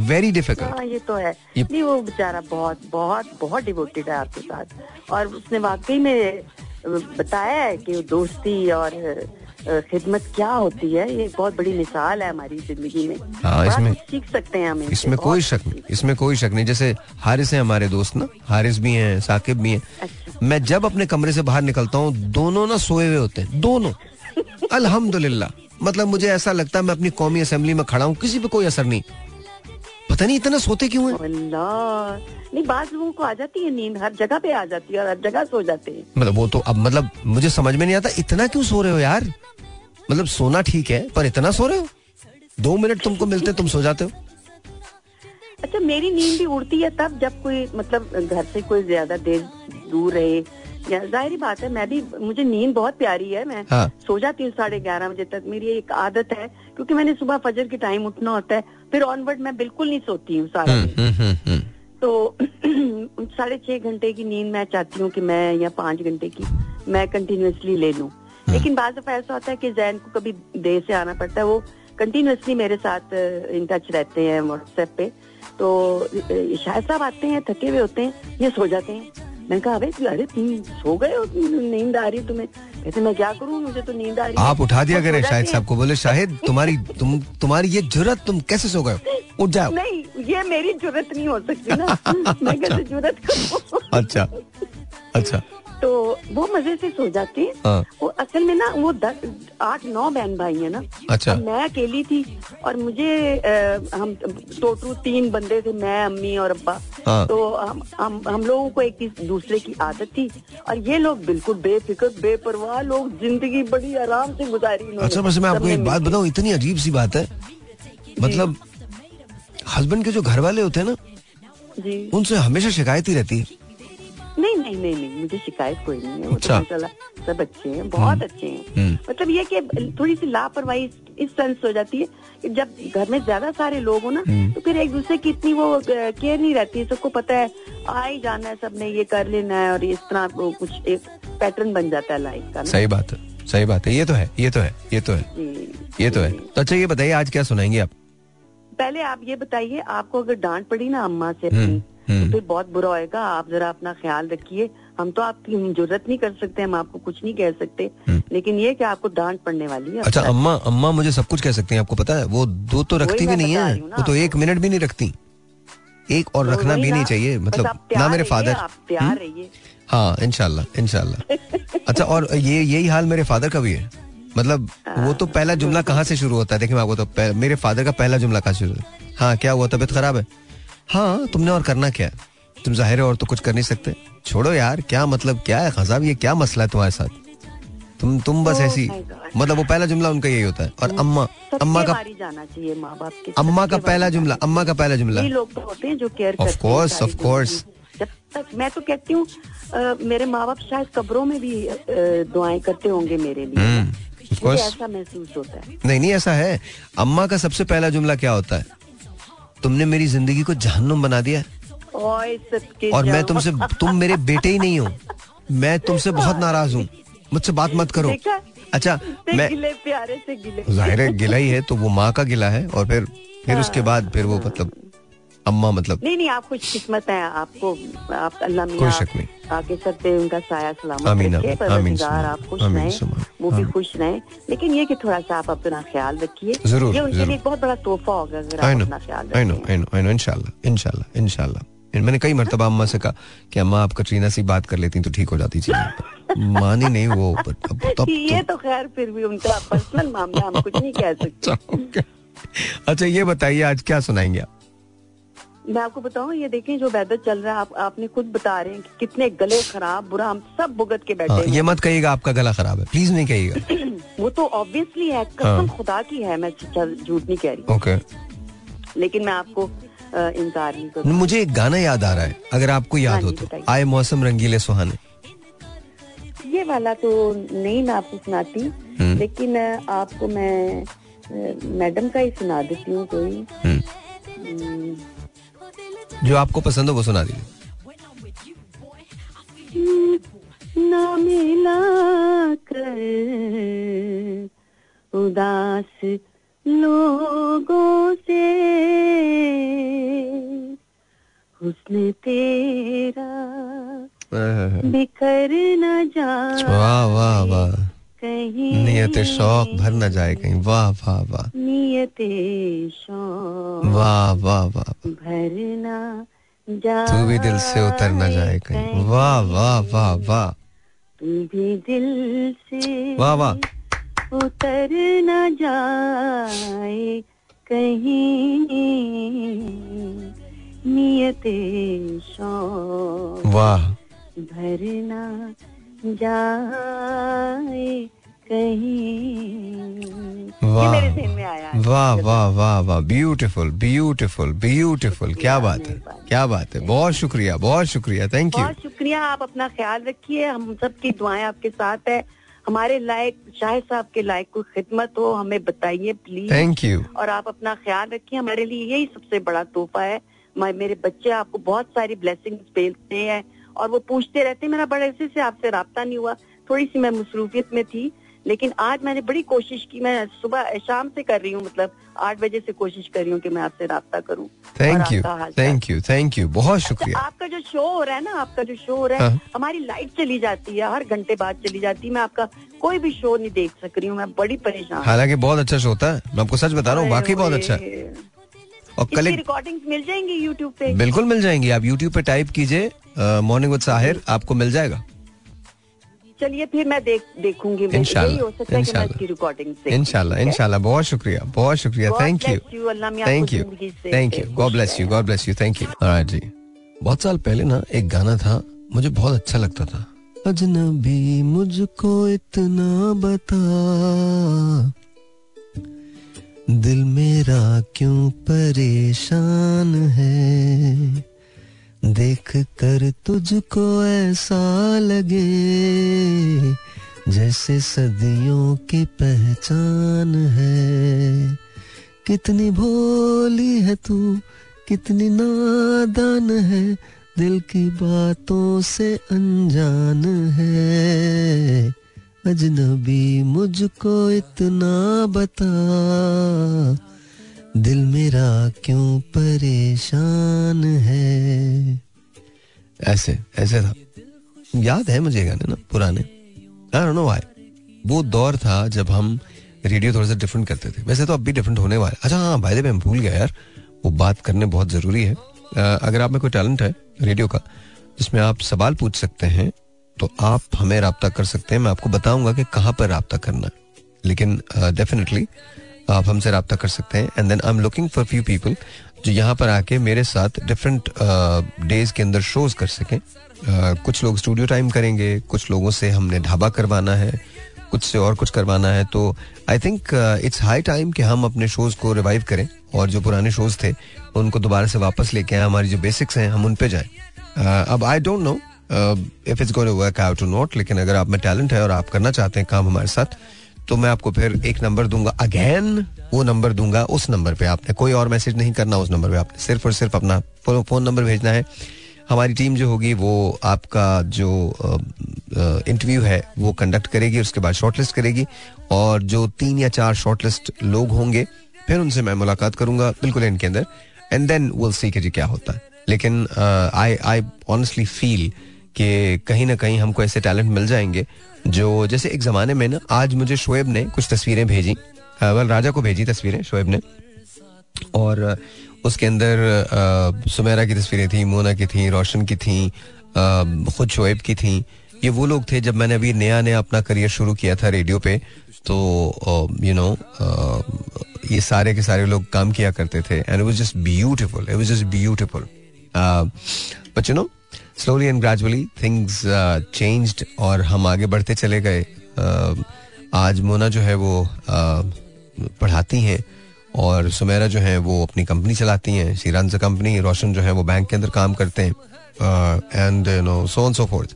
very difficult ये तो है। ये- नहीं वो बेचारा बहुत बहुत बहुत डिवोटेड है आपके साथ। और उसने वाकई में बताया है कि दोस्ती और खिदमत क्या होती है? ये बहुत बड़ी मिसाल है हमारी ज़िंदगी में। हाँ, इसमें- सीख सकते हैं हम इसमें कोई शक नहीं इसमें कोई शक नहीं। जैसे हारिस है हमारे दोस्त ना हारिस भी हैं साकिब भी हैं। अच्छा। मैं जब अपने कमरे से बाहर निकलता हूँ दोनों ना सोए हुए होते हैं दोनों। अल्हम्दुलिल्लाह। मतलब मुझे ऐसा लगता है मैं अपनी कौमी असेंबली में खड़ा हूँ किसी पे कोई असर नहीं। पता नहीं इतना सोते क्यों हैं? नहीं बाद लोगों को आ जाती है नींद हर जगह पे आ जाती है और हर जगह सो जाते हैं। मतलब वो तो अब मतलब मुझे समझ में नहीं आता इतना क्यों सो रहे हो यार? मतलब सोना ठीक है पर इतना सो रहे हो? दो मिनट तुमको मिलते हैं, तुम सो जाते हो। अच्छा मेरी नींद भी उड़ती है तब जब कोई मतलब घर से कोई ज़्यादा देर दूर रहे ज़ाहिर बात है मैं भी मुझे नींद बहुत प्यारी है मैं हाँ। सो जाती हूँ साढ़े ग्यारह बजे तक मेरी एक आदत है क्योंकि मैंने सुबह फजर के टाइम उठना होता है फिर ऑनवर्ड मैं बिल्कुल नहीं सोती हूँ सारा दिन। हम्म, हम्म, हम्म। तो साढ़े छह घंटे की नींद मैं चाहती हूँ कि मैं या पाँच घंटे की मैं कंटिन्यूसली ले लूँ। लेकिन बाद ऐसा होता है कि जैन को कभी देर से आना पड़ता है वो कंटिन्यूसली मेरे साथ इन टच रहते हैं व्हाट्सएप पे। तो शायद साहब आते हैं थके हुए होते हैं ये सो जाते हैं। मैंने कहा भाई अरे तुम सो गए हो नींद आ रही तुम्हें। कहते मैं क्या करूँ? मुझे तो नींद आ रही आप उठा दिया करें शाहिद साहब को बोले शाहिद तुम्हारी तुम तुम्हारी ये ज़रूरत तुम कैसे सो गए उठ जाओ। नहीं ये मेरी ज़रूरत नहीं हो सकती ना। मैं कैसे ज़रूरत अच्छा अच्छा। तो वो मज़े से सो जाते। हैं। हाँ। वो असल में ना वो दस आठ नौ बहन भाई है ना। अच्छा। मैं अकेली थी और मुझे आ, हम टोटल तीन बंदे थे मैं अम्मी और अब्बा। हाँ। तो हम हम हम लोगों को एक दूसरे की आदत थी। और ये लोग बिल्कुल बेफिक्र बेपरवाह लोग ज़िंदगी बड़ी आराम से गुजारी अच्छा बस मैं आपको एक बात। बताऊँ इतनी अजीब सी बात है। मतलब हस्बैंड के जो घर वाले होते हैं ना जी। उनसे हमेशा शिकायत ही रहती है। नहीं नहीं नहीं नहीं मुझे शिकायत कोई नहीं है वो अच्छा। तो माशाल्लाह सब अच्छे हैं बहुत अच्छे हैं हम्म। मतलब ये कि थोड़ी सी लापरवाही इस- सेंस हो जाती है कि जब घर में ज़्यादा सारे लोग हो ना हम्म। तो फिर एक दूसरे की इतनी वो केयर नहीं रहती है सबको पता है आ ही जाना है सबने ये कर लेना है और इस तरह कुछ एक पैटर्न बन जाता है लाइफ का सही बात है सही बात है ये तो है ये तो है ये तो है ये तो है तो अच्छा ये बताइए आज क्या सुनाएँगे आप पहले आप ये बताइए आपको अगर डांट पड़ी ना अम्मा से हम्म, अपनी हम्म। तो फिर बहुत बुरा होएगा। आप जरा अपना ख्याल रखिए। हम तो आपकी ज़रूरत नहीं कर सकते हम आपको कुछ नहीं कह सकते। लेकिन ये कि आपको डांट पड़ने वाली है हम्म। अच्छा अम्मा अम्मा मुझे सब कुछ कह सकते हैं आपको पता है? वो दो तो रखती भी नहीं है। हूँ वो तो एक मिनट भी नहीं रखती। एक और तो रखना भी नहीं चाहिए मतलब ना मेरे फादर आप तैयार रहिए। हाँ इनशाला इनशाला अच्छा और ये यही हाल मेरे फादर का भी है। मतलब वो तो पहला जुमला कहाँ से शुरू होता है? देखिए मैं आपको तो मेरे फादर का पहला जुमला कहाँ शुरू है हाँ क्या हुआ? तबीयत खराब है? हाँ तुमने और करना क्या है? तुम ज़ाहिर है और तो कुछ कर नहीं सकते। छोड़ो यार क्या मतलब क्या है खजाब? ये क्या मसला है तुम्हारे साथ? तुम तुम बस Oh ऐसी मतलब वो पहला जुमला उनका यही होता है। और अम्मा अम्मा का जाना चाहिए माँ बाप के अम्मा का पहला जुमला अम्मा का पहला जुमला। लोग तो होते हैं जो केयर हैं सारी of course. ज़िंदगी। जब तक मैं तो कहती हूँ मेरे माँ बाप शायद कब्रों में भी दुआएँ करते होंगे मेरे लिए। हम्म. ऐसा महसूस होता है। नहीं नहीं ऐसा है। अम्मा का सबसे पहला जुमला क्या होता है? तुमने मेरी ज़िंदगी को जहन्नुम बना दिया और मैं तुमसे तुम मेरे बेटे ही नहीं हो। मैं तुमसे बहुत नाराज़ हूँ। मुझसे बात मत करो। अच्छा मैं गिले प्यारे से गिले। ज़ाहिर है गिला ही है तो वो माँ का गिला है और फिर फिर उसके बाद फिर वो मतलब अम्मा मतलब नहीं नहीं आप खुश किस्मत है आपको आप अल्लाह कोई शक नहीं। आगे पे उनका साया सलामत आमीन, आमीन, आप खुश रहें वो भी खुश रहें। लेकिन ये कि थोड़ा सा आप अपना ख्याल रखिए। ज़रूर, ये उनके लिए बहुत बड़ा तोहफा होगा अगर आप अपना ख्याल I know I know I know इंशाल्लाह इंशाल्लाह इंशाल्लाह। मैंने कई मरतबा अम्मा से कहा कि अम्मा आप कटरीना से बात कर लेती तो ठीक हो जाती चीज़ें। मानी नहीं वो but अब तब ये तो। खैर फिर भी उनका पर्सनल मामला हम कुछ नहीं कह सकते। तो अच्छा ये बताइए आज क्या सुनाएँगे आप? मैं आपको बताऊँ ये देखें जो वेदर चल रहा है आप आपने खुद बता रहे हैं कि कितने गले खराब बुरा हम सब भुगत के बैठे हाँ, हैं। ये मत कहिएगा आपका गला खराब है। प्लीज़ नहीं कहिएगा। वो तो ऑब्वियसली है कसम हाँ। खुदा की है मैं झूठ नहीं कह रही। ओके लेकिन मैं आपको इनकार नहीं करूँ मुझे एक गाना याद आ रहा है अगर आपको याद हाँ हो तो। आए मौसम रंगीले सुहाने। ये वाला तो नहीं मैं आपको सुनाती हम्म। लेकिन आपको मैं मैडम का ही सुना देती हूँ कोई। हम्म, हम्म, जो आपको पसंद हो वो सुना दीजिए। ना मिला कर उदास लोगों से उसने तेरा बिखर न जा वाह वाह वाह। कहीं। नियत शौक भर न जाए कहीं। वाह वाह वाह। नियत शौक वाह वाह वाह भर न जाए तू भी दिल से उतर न जाए कहीं। वाह वाह वाह वाह। तू भी दिल से वाह वाह। उतर न जाए कहीं। नियत शौक वाह। भरना जाए कहीं। वाह। वाह वाह वाह ब्यूटीफुल ब्यूटीफुल ब्यूटीफुल क्या बात है क्या बात है। बहुत शुक्रिया बहुत शुक्रिया। थैंक यू बहुत शुक्रिया आप अपना ख्याल रखिए। हम सबकी दुआएँ आपके साथ है। हमारे लायक शाहिद साहब के लायक कोई खिदमत हो हमें बताइए प्लीज़ थैंक यू और आप अपना ख्याल रखिए। हमारे लिए यही सबसे बड़ा तोहफा है। मेरे बच्चे आपको बहुत सारी ब्लेसिंग्स भेजते हैं। और वो पूछते रहते मेरा बड़े अरसे से आपसे रब्ता नहीं हुआ। थोड़ी सी मैं मसरूफियत में थी लेकिन आज मैंने बड़ी कोशिश की मैं सुबह शाम से कर रही हूँ मतलब आठ बजे से कोशिश कर रही हूँ कि मैं आपसे रब्ता करूँ। Thank you thank you thank you बहुत शुक्रिया। आपका जो शो हो रहा है ना आपका जो शो हो रहा है हाँ। हमारी लाइट चली जाती है हर घंटे बाद चली जाती है। मैं आपका कोई भी शो नहीं देख सक रही हूँ मैं बड़ी परेशान हालाँकि बहुत अच्छा शो होता है मैं आपको सच बता रहा हूँ बाकी बहुत अच्छा। और कल रिकॉर्डिंग मिल जाएँगी यूट्यूब पे? बिल्कुल मिल जाएँगी। आप यूट्यूब पे टाइप कीजिए मॉर्निंग विद साहिर आपको मिल जाएगा। चलिए फिर मैं देख देखूँगी। इनशाला इनशाला बहुत शुक्रिया बहुत शुक्रिया। Thank you thank you thank you God bless you God bless you thank you जी। बहुत साल पहले ना एक गाना था मुझे बहुत अच्छा लगता था। अजनबी मुझको इतना बता दिल मेरा क्यों परेशान है? देख कर तुझको ऐसा लगे जैसे सदियों की पहचान है। कितनी भोली है तू, कितनी नादान है, दिल की बातों से अनजान है। अजनबी मुझको इतना बता, दिल मेरा क्यों परेशान है? ऐसे ऐसे था। याद है मुझे गाने ना, पुराने। नो वो दौर था जब हम रेडियो थोड़ा सा डिफरेंट करते थे। वैसे तो अब भी डिफरेंट होने वाला अच्छा हाँ भाई मैं भूल गया यार। वो बात करने बहुत ज़रूरी है। अगर आप में कोई टैलेंट है रेडियो का, जिसमें आप सवाल पूछ सकते हैं तो आप हमें रब्ता कर सकते हैं। मैं आपको बताऊँगा कि कहाँ पर रब्ता करना लेकिन डेफिनेटली uh, आप हमसे रब्ता कर सकते हैं। And then I am looking for few people जो यहाँ पर आके मेरे साथ डिफरेंट डेज़ uh, के अंदर शोज़ कर सकें। अ, कुछ लोग स्टूडियो टाइम करेंगे कुछ लोगों से हमने ढाबा करवाना है कुछ से और कुछ करवाना है। तो I think it's high time कि हम अपने शोज़ को रिवाइव करें और जो पुराने शोज़ थे उनको दोबारा से वापस लेके आए। हमारी जो बेसिक्स हैं हम उन पे जाएँ। अब I don't know if it's going to work out to not लेकिन अगर आप में टैलेंट है और आप करना चाहते हैं काम हमारे साथ तो मैं आपको फिर एक नंबर दूँगा अगेन वो नंबर दूँगा उस नंबर पे आपने, कोई और मैसेज नहीं करना उस नंबर पे आपने, सिर्फ़ और सिर्फ़ अपना फ़ोन नंबर भेजना है। हमारी टीम जो होगी, वो आपका जो इंटरव्यू है, वो कंडक्ट करेगी, उसके बाद शॉर्टलिस्ट करेगी, और जो तीन या चार शॉर्टलिस्ट लोग होंगे, फिर उनसे मैं मुलाकात करूँगा बिल्कुल इनके अंदर एंड देन विल सी कि जी क्या होता है। लेकिन आई आई ऑनेस्टली फील कि कहीं ना कहीं हमको ऐसे टैलेंट मिल जाएँगे जो, जैसे एक जमाने में ना, आज मुझे शोएब ने कुछ तस्वीरें भेजी। वेल राजा को भेजी तस्वीरें, शोएब ने। और उसके अंदर सुमेरा की तस्वीरें थी, मोना की थी, रोशन की थी खुद शोएब की थी। ये वो लोग थे जब मैंने अभी नया नया अपना करियर शुरू किया था रेडियो पे। तो यू नो ये सारे के सारे लोग काम किया करते थे। And it was just beautiful it was just beautiful but you know slowly and gradually things changed और हम आगे बढ़ते चले गए। Uh, आज मोना जो है वो uh, पढ़ाती हैं और सुमेरा जो है वो अपनी कंपनी चलाती हैं। शी रन कंपनी रोशन जो है वो बैंक के अंदर काम करते हैं। And you know so so forth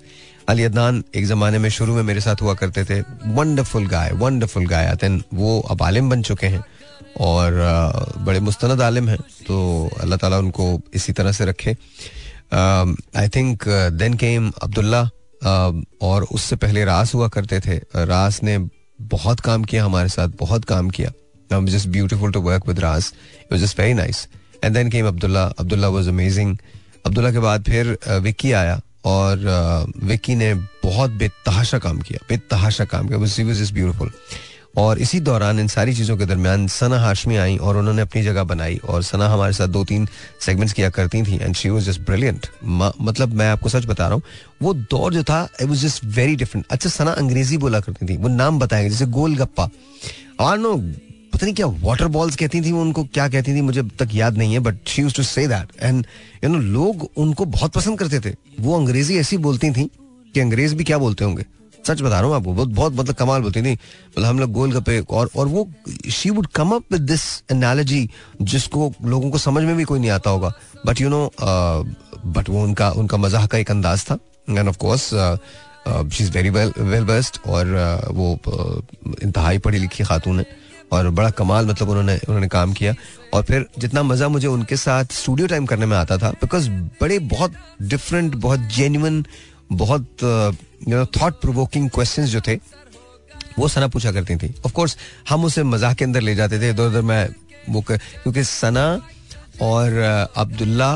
Ali Adnan एक ज़माने में शुरू में मेरे साथ हुआ करते थे। Wonderful guy wonderful guy then वो अब आलिम बन चुके हैं और uh, बड़े मुस्तनद आलिम हैं। तो अल्लाह ताला उनको इसी तरह से रखे। I think then came Abdullah और उससे पहले रास हुआ करते थे। रास ने बहुत काम किया हमारे साथ, बहुत काम किया। Just beautiful to work with Ras it was just very nice and then came Abdullah Abdullah was amazing Abdullah के बाद फिर विक्की आया और विक्की ने बहुत बेतहाशा काम किया। बेतहाशा काम किया। वाज जस्ट और इसी दौरान इन सारी चीज़ों के दरमियान सना हाशमी आई और उन्होंने अपनी जगह बनाई और सना हमारे साथ दो तीन सेगमेंट्स किया करती थी and she was just brilliant मतलब मैं आपको सच बता रहा हूँ, वो दौर जो था it was just very different अच्छा सना अंग्रेज़ी बोला करती थी, वो नाम बताएँगे, जैसे गोल गप्पा आई नो पता नहीं क्या वाटर बॉल्स कहती थी उनको, क्या कहती थी, मुझे तक याद नहीं है but she to say that and you know लोग उनको बहुत पसंद करते थे। वो अंग्रेज़ी ऐसी बोलती थी कि अंग्रेज़ भी क्या बोलते होंगे? सच बता रहा हूँ आपको बहुत बहुत मतलब कमाल बोलती थी मतलब हम लोग गोल गप्पे और और वो she would come up with this analogy जिसको लोगों को समझ में भी कोई नहीं आता होगा। बट यू नो बट वो उनका उनका मज़ाक का एक अंदाज था। And of course she is very well well best और uh, वो uh, इंतहाई पढ़ी लिखी खातून है। और बड़ा कमाल मतलब उन्होंने उन्होंने काम किया। और फिर जितना मज़ा मुझे उनके साथ स्टूडियो टाइम करने में आता था बिकॉज़ बड़े बहुत डिफरेंट बहुत जेन्युन बहुत थॉट प्रोवोकिंग क्वेश्चंस जो थे, वो सना पूछा करती थी। ऑफ़ कोर्स हम उसे मज़ाक के अंदर ले जाते थे इधर उधर मैं वो क्योंकि सना और Abdullah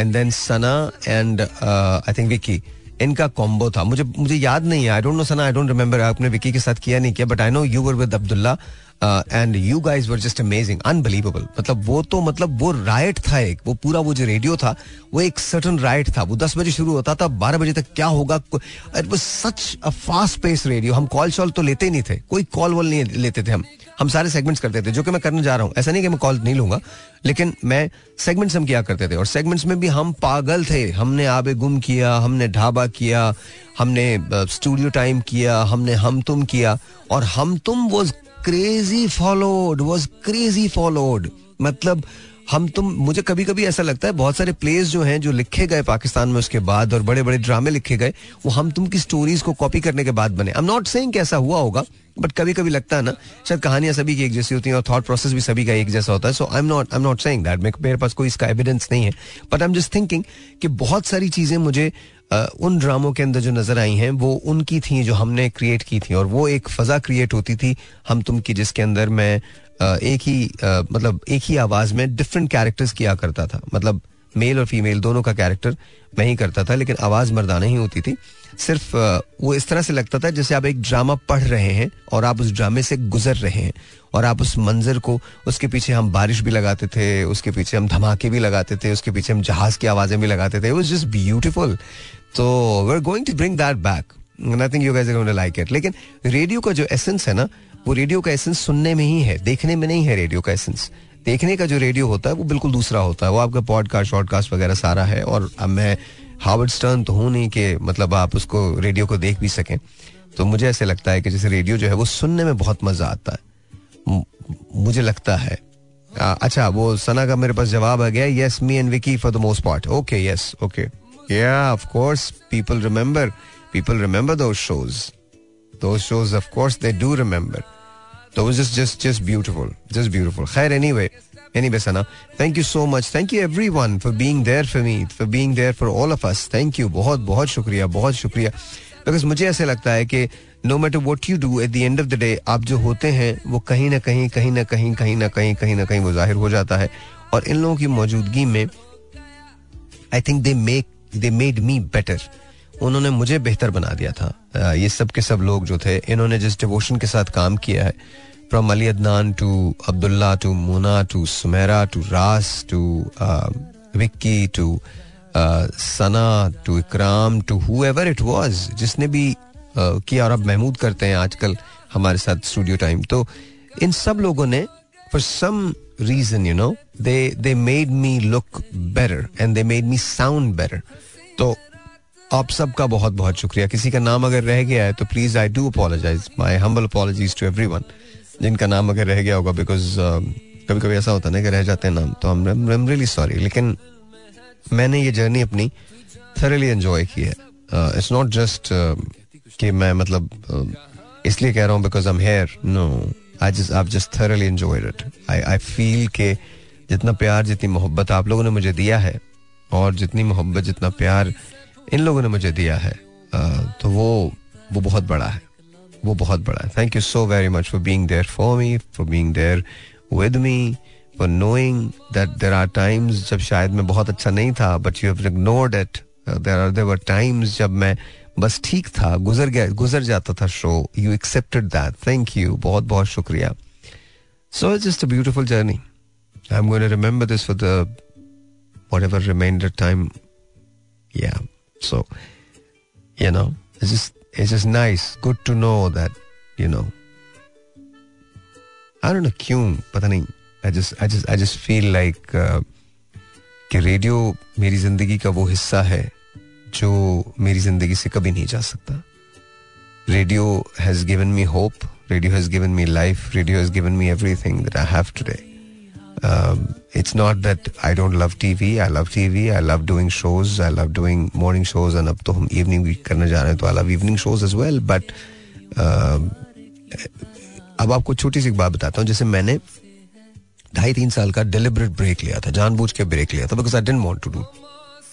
and then Sana and I think Vicky इनका कॉम्बो था। मुझे मुझे याद नहीं है। I don't know Sana I don't remember आपने विकी के साथ किया नहीं किया but I know you were with Abdullah. And you guys were just amazing unbelievable मतलब वो तो मतलब वो राइट था एक। वो पूरा वो जो रेडियो था, वो एक सर्टन राइट था। वो दस बजे शुरू होता था, बारह बजे तक क्या होगा? It was such a fast pace radio हम कॉल शॉल तो लेते ही नहीं थे। कोई कॉल वॉल नहीं लेते थे हम। हम सारे सेगमेंट्स करते थे, जो कि मैं करने जा रहा हूँ। ऐसा नहीं कि मैं कॉल नहीं लूँगा, लेकिन मैं सेगमेंट्स हम किया करते थे। और सेगमेंट्स में भी हम पागल थे। हमने आबे गुम किया, हमने ढाबा किया, हमने स्टूडियो टाइम किया, हमने हम तुम किया। और हम तुम वो crazy followed was crazy followed मतलब हम तुम, मुझे कभी कभी ऐसा लगता है, बहुत सारे प्लेस जो हैं, जो लिखे गए पाकिस्तान में उसके बाद, और बड़े बड़े ड्रामे लिखे गए, वो हम तुम की स्टोरीज को कॉपी करने के बाद बने। आई एम नॉट सेइंग कि ऐसा हुआ होगा बट कभी कभी लगता है ना, शायद कहानियाँ सभी की एक जैसी होती हैं, और थॉट प्रोसेस भी सभी का एक जैसा होता है so I am not I am not saying that मेरे पास कोई इसका एविडेंस नहीं है but I am just thinking कि बहुत सारी चीज़ें मुझे उन ड्रामों के अंदर जो नज़र आई हैं, वो उनकी थी जो हमने क्रिएट की थी, और वो एक फजा क्रिएट होती थी हम तुम की, जिसके अंदर मैं एक ही मतलब एक ही आवाज़ में डिफरेंट कैरेक्टर्स किया करता था। मतलब मेल और फीमेल दोनों का कैरेक्टर मैं ही करता था, लेकिन आवाज़ मर्दाना ही होती थी। सिर्फ़ वो इस तरह से लगता था जैसे आप एक ड्रामा पढ़ रहे हैं और आप उस ड्रामे से गुजर रहे हैं, और आप उस मंजर को, उसके पीछे हम बारिश भी लगाते थे, उसके पीछे हम धमाके भी लगाते थे, उसके पीछे हम जहाज़ की आवाज़ें भी लगाते थे। जस्ट ब्यूटिफुल तो we are going to bring that back I think you guys are going to like it लेकिन रेडियो का जो एसेंस है ना वो रेडियो का एसेंस सुनने में ही है देखने में नहीं है रेडियो का एसेंस देखने का जो रेडियो होता है वो बिल्कुल दूसरा होता है। वो आपका पॉडकास्ट शॉर्टकास्ट वगैरह सारा है और अब मैं हार्वर्ड स्टर्न तो हूँ नहीं कि मतलब आप उसको रेडियो को देख भी सकें। तो मुझे ऐसे लगता है कि जैसे रेडियो जो है वो सुनने में बहुत मज़ा आता है। मुझे लगता है। आ, अच्छा वो सना का मेरे पास जवाब आ गया। Yes me and Vicky for the most part okay yes okay Yeah, of course, people remember. People remember those shows. Those shows, of course, they do remember. Just just beautiful just beautiful खैर anyway anyway Sana thank you so much thank you everyone for being there for me for being there for all of us thank you बहुत बहुत शुक्रिया बहुत शुक्रिया बिकॉज़ मुझे ऐसे लगता है कि no matter what you do at the end of the day आप जो होते हैं वो कहीं ना कहीं कहीं ना कहीं कहीं ना कहीं कहीं ना कहीं वो ज़ाहिर हो जाता है और इन लोगों की मौजूदगी में I think they make they made me better उन्होंने मुझे बेहतर बना दिया था। ये सब के सब लोग जो थे, इन्होंने जिस डिवोशन के साथ काम किया है from Ali Adnan to Abdullah to Mona to Sumera to Ras to Vicky to Sana to Ikram to whoever it was जिसने भी किया और अब महमूद करते हैं आजकल हमारे साथ स्टूडियो टाइम तो इन सब लोगों ने for some reason you know they they made me look better and they made me sound better तो आप सबका बहुत बहुत शुक्रिया। किसी का नाम अगर रह गया है तो please I do apologize my humble apologies to every जिनका नाम अगर रह गया होगा बिकॉज़ कभी कभी ऐसा होता है ना कि रह जाते हैं नाम तो हम रियली सॉरी लेकिन मैंने ये जर्नी अपनी थरली एंजॉय की है। इट्स नॉट जस्ट कि मैं मतलब uh, इसलिए कह रहा हूँ because I am here no I just I just thoroughly enjoyed it I I feel के जितना प्यार, जितनी मोहब्बत आप लोगों ने मुझे दिया है, और जितनी मोहब्बत, जितना प्यार इन लोगों ने मुझे दिया है तो वो वो बहुत बड़ा है। वो बहुत बड़ा है। Thank you so very much for being there for me for being there with me for knowing that there are times जब शायद मैं बहुत अच्छा नहीं था but you have ignored it there are there times जब मैं बस ठीक था, गुजर गया, गुजर जाता था so you accepted that thank you बहुत बहुत शुक्रिया। So it's just a beautiful journey I am going to remember this for the whatever remainder time yeah so you know it's just it's just nice good to know that you know I don't know क्यों पता नहीं I just I just I just feel like uh, कि रेडियो मेरी जिंदगी का वो हिस्सा है जो मेरी जिंदगी से कभी नहीं जा सकता radio has given me hope radio has given me life radio has given me everything that I have today um, it's not that I don't love T V I love T V I love doing shows I love doing morning shows and अब तो हम इवनिंग भी करने जा रहे हैं तो I love evening shows as well but अब आपको छोटी सी बात बताता हूँ। जैसे मैंने ढाई तीन साल का डिलिबरेट ब्रेक लिया था, जानबूझ के ब्रेक लिया था because I didn't want to do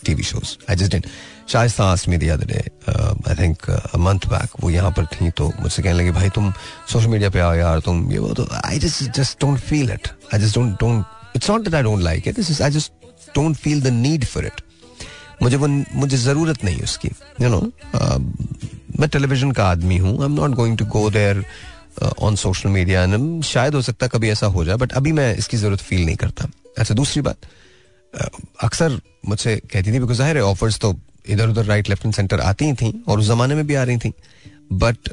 TV shows I just didn't Shaista asked me I think month back वो यहाँ पर थी तो मुझसे कहने लगे, भाई तुम सोशल मीडिया पे आओ यार, तुम ये वो तो I just just don't feel it I just don't don't it's not that I don't like it I just don't feel the need for it मुझे वो, मुझे ज़रूरत नहीं उसकी यू नो मैं टेलीविज़न का आदमी हूँ I am not going to go there on social media शायद हो सकता कभी ऐसा हो जाए बट अभी मैं इसकी ज़रूरत फील नहीं करता। अच्छा दूसरी बात। अक्सर मुझसे कहती थी बिकॉज़ ज़ाहिर है ऑफर्स तो इधर उधर राइट लेफ़्ट एंड सेंटर आती ही थी और उस जमाने में भी आ रही थी। But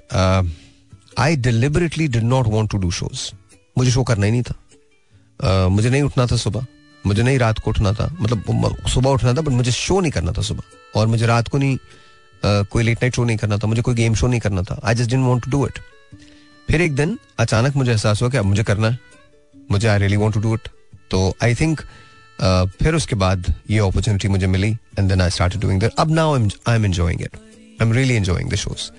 I deliberately did not want to do shows मुझे शो करना ही नहीं था। uh, मुझे नहीं उठना था सुबह। मुझे नहीं रात को उठना था। मतलब सुबह उठना था बट मुझे शो नहीं करना था सुबह। और मुझे रात को नहीं uh, कोई लेट नाइट शो नहीं करना था। मुझे कोई गेम शो नहीं करना था। I just didn't want to do it फिर एक दिन अचानक मुझे एहसास हुआ कि अब मुझे करना है। मुझे I really want to do it तो आई थिंक Uh, फिर उसके बाद ये अपॉर्चुनिटी मुझे मिली and then I start doing अब now I am enjoying it I am really enjoying the shows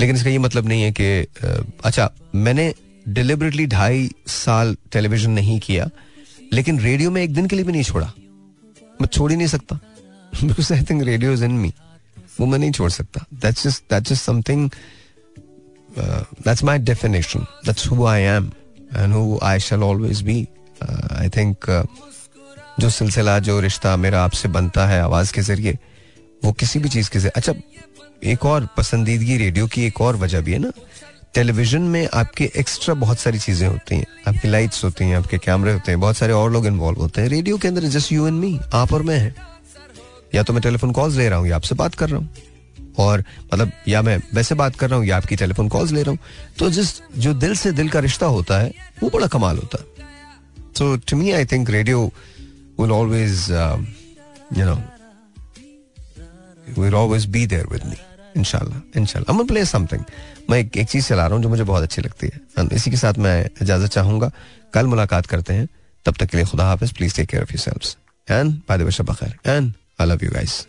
लेकिन इसका ये मतलब नहीं है कि uh, अच्छा मैंने डिलिबरेटली ढाई साल टेलीविज़न नहीं किया लेकिन रेडियो में एक दिन के लिए भी नहीं छोड़ा। मैं छोड़ ही नहीं सकता। Because I think radio is in me वो मैं नहीं छोड़ सकता। That's just that's just something that's my definition that's who I am and who I shall always be I think जो सिलसिला, जो रिश्ता मेरा आपसे बनता है आवाज़ के ज़रिए, वो किसी भी चीज़ के ज़रिए। अच्छा एक और पसंदीदगी रेडियो की एक और वजह भी है ना। टेलीविज़न में आपके एक्स्ट्रा बहुत सारी चीज़ें होती हैं। आपकी लाइट्स होती हैं, आपके कैमरे होते हैं, बहुत सारे और लोग इन्वॉल्व होते हैं। रेडियो के अंदर जस्ट यू एंड मी, आप और मैं है। या तो मैं टेलीफोन कॉल्स ले रहा हूँ, या आपसे बात कर रहा हूँ। और मतलब या मैं वैसे बात कर रहा हूँ, या आपकी टेलीफोन कॉल्स ले रहा हूँ। तो जिस, जो दिल से दिल का रिश्ता होता है, वो बड़ा कमाल होता है। तो to me I think radio will always, um, you know, will always be there with me. inshallah inshallah. I'm gonna play something. मैं एक, एक चीज़ चला रहा हूँ जो मुझे बहुत अच्छी लगती है। इसी के साथ मैं इजाज़त चाहूँगा। कल मुलाकात करते हैं। तब तक के लिए खुदा हाफिज। Please take care of yourself and by the way शब खैर and I love you guys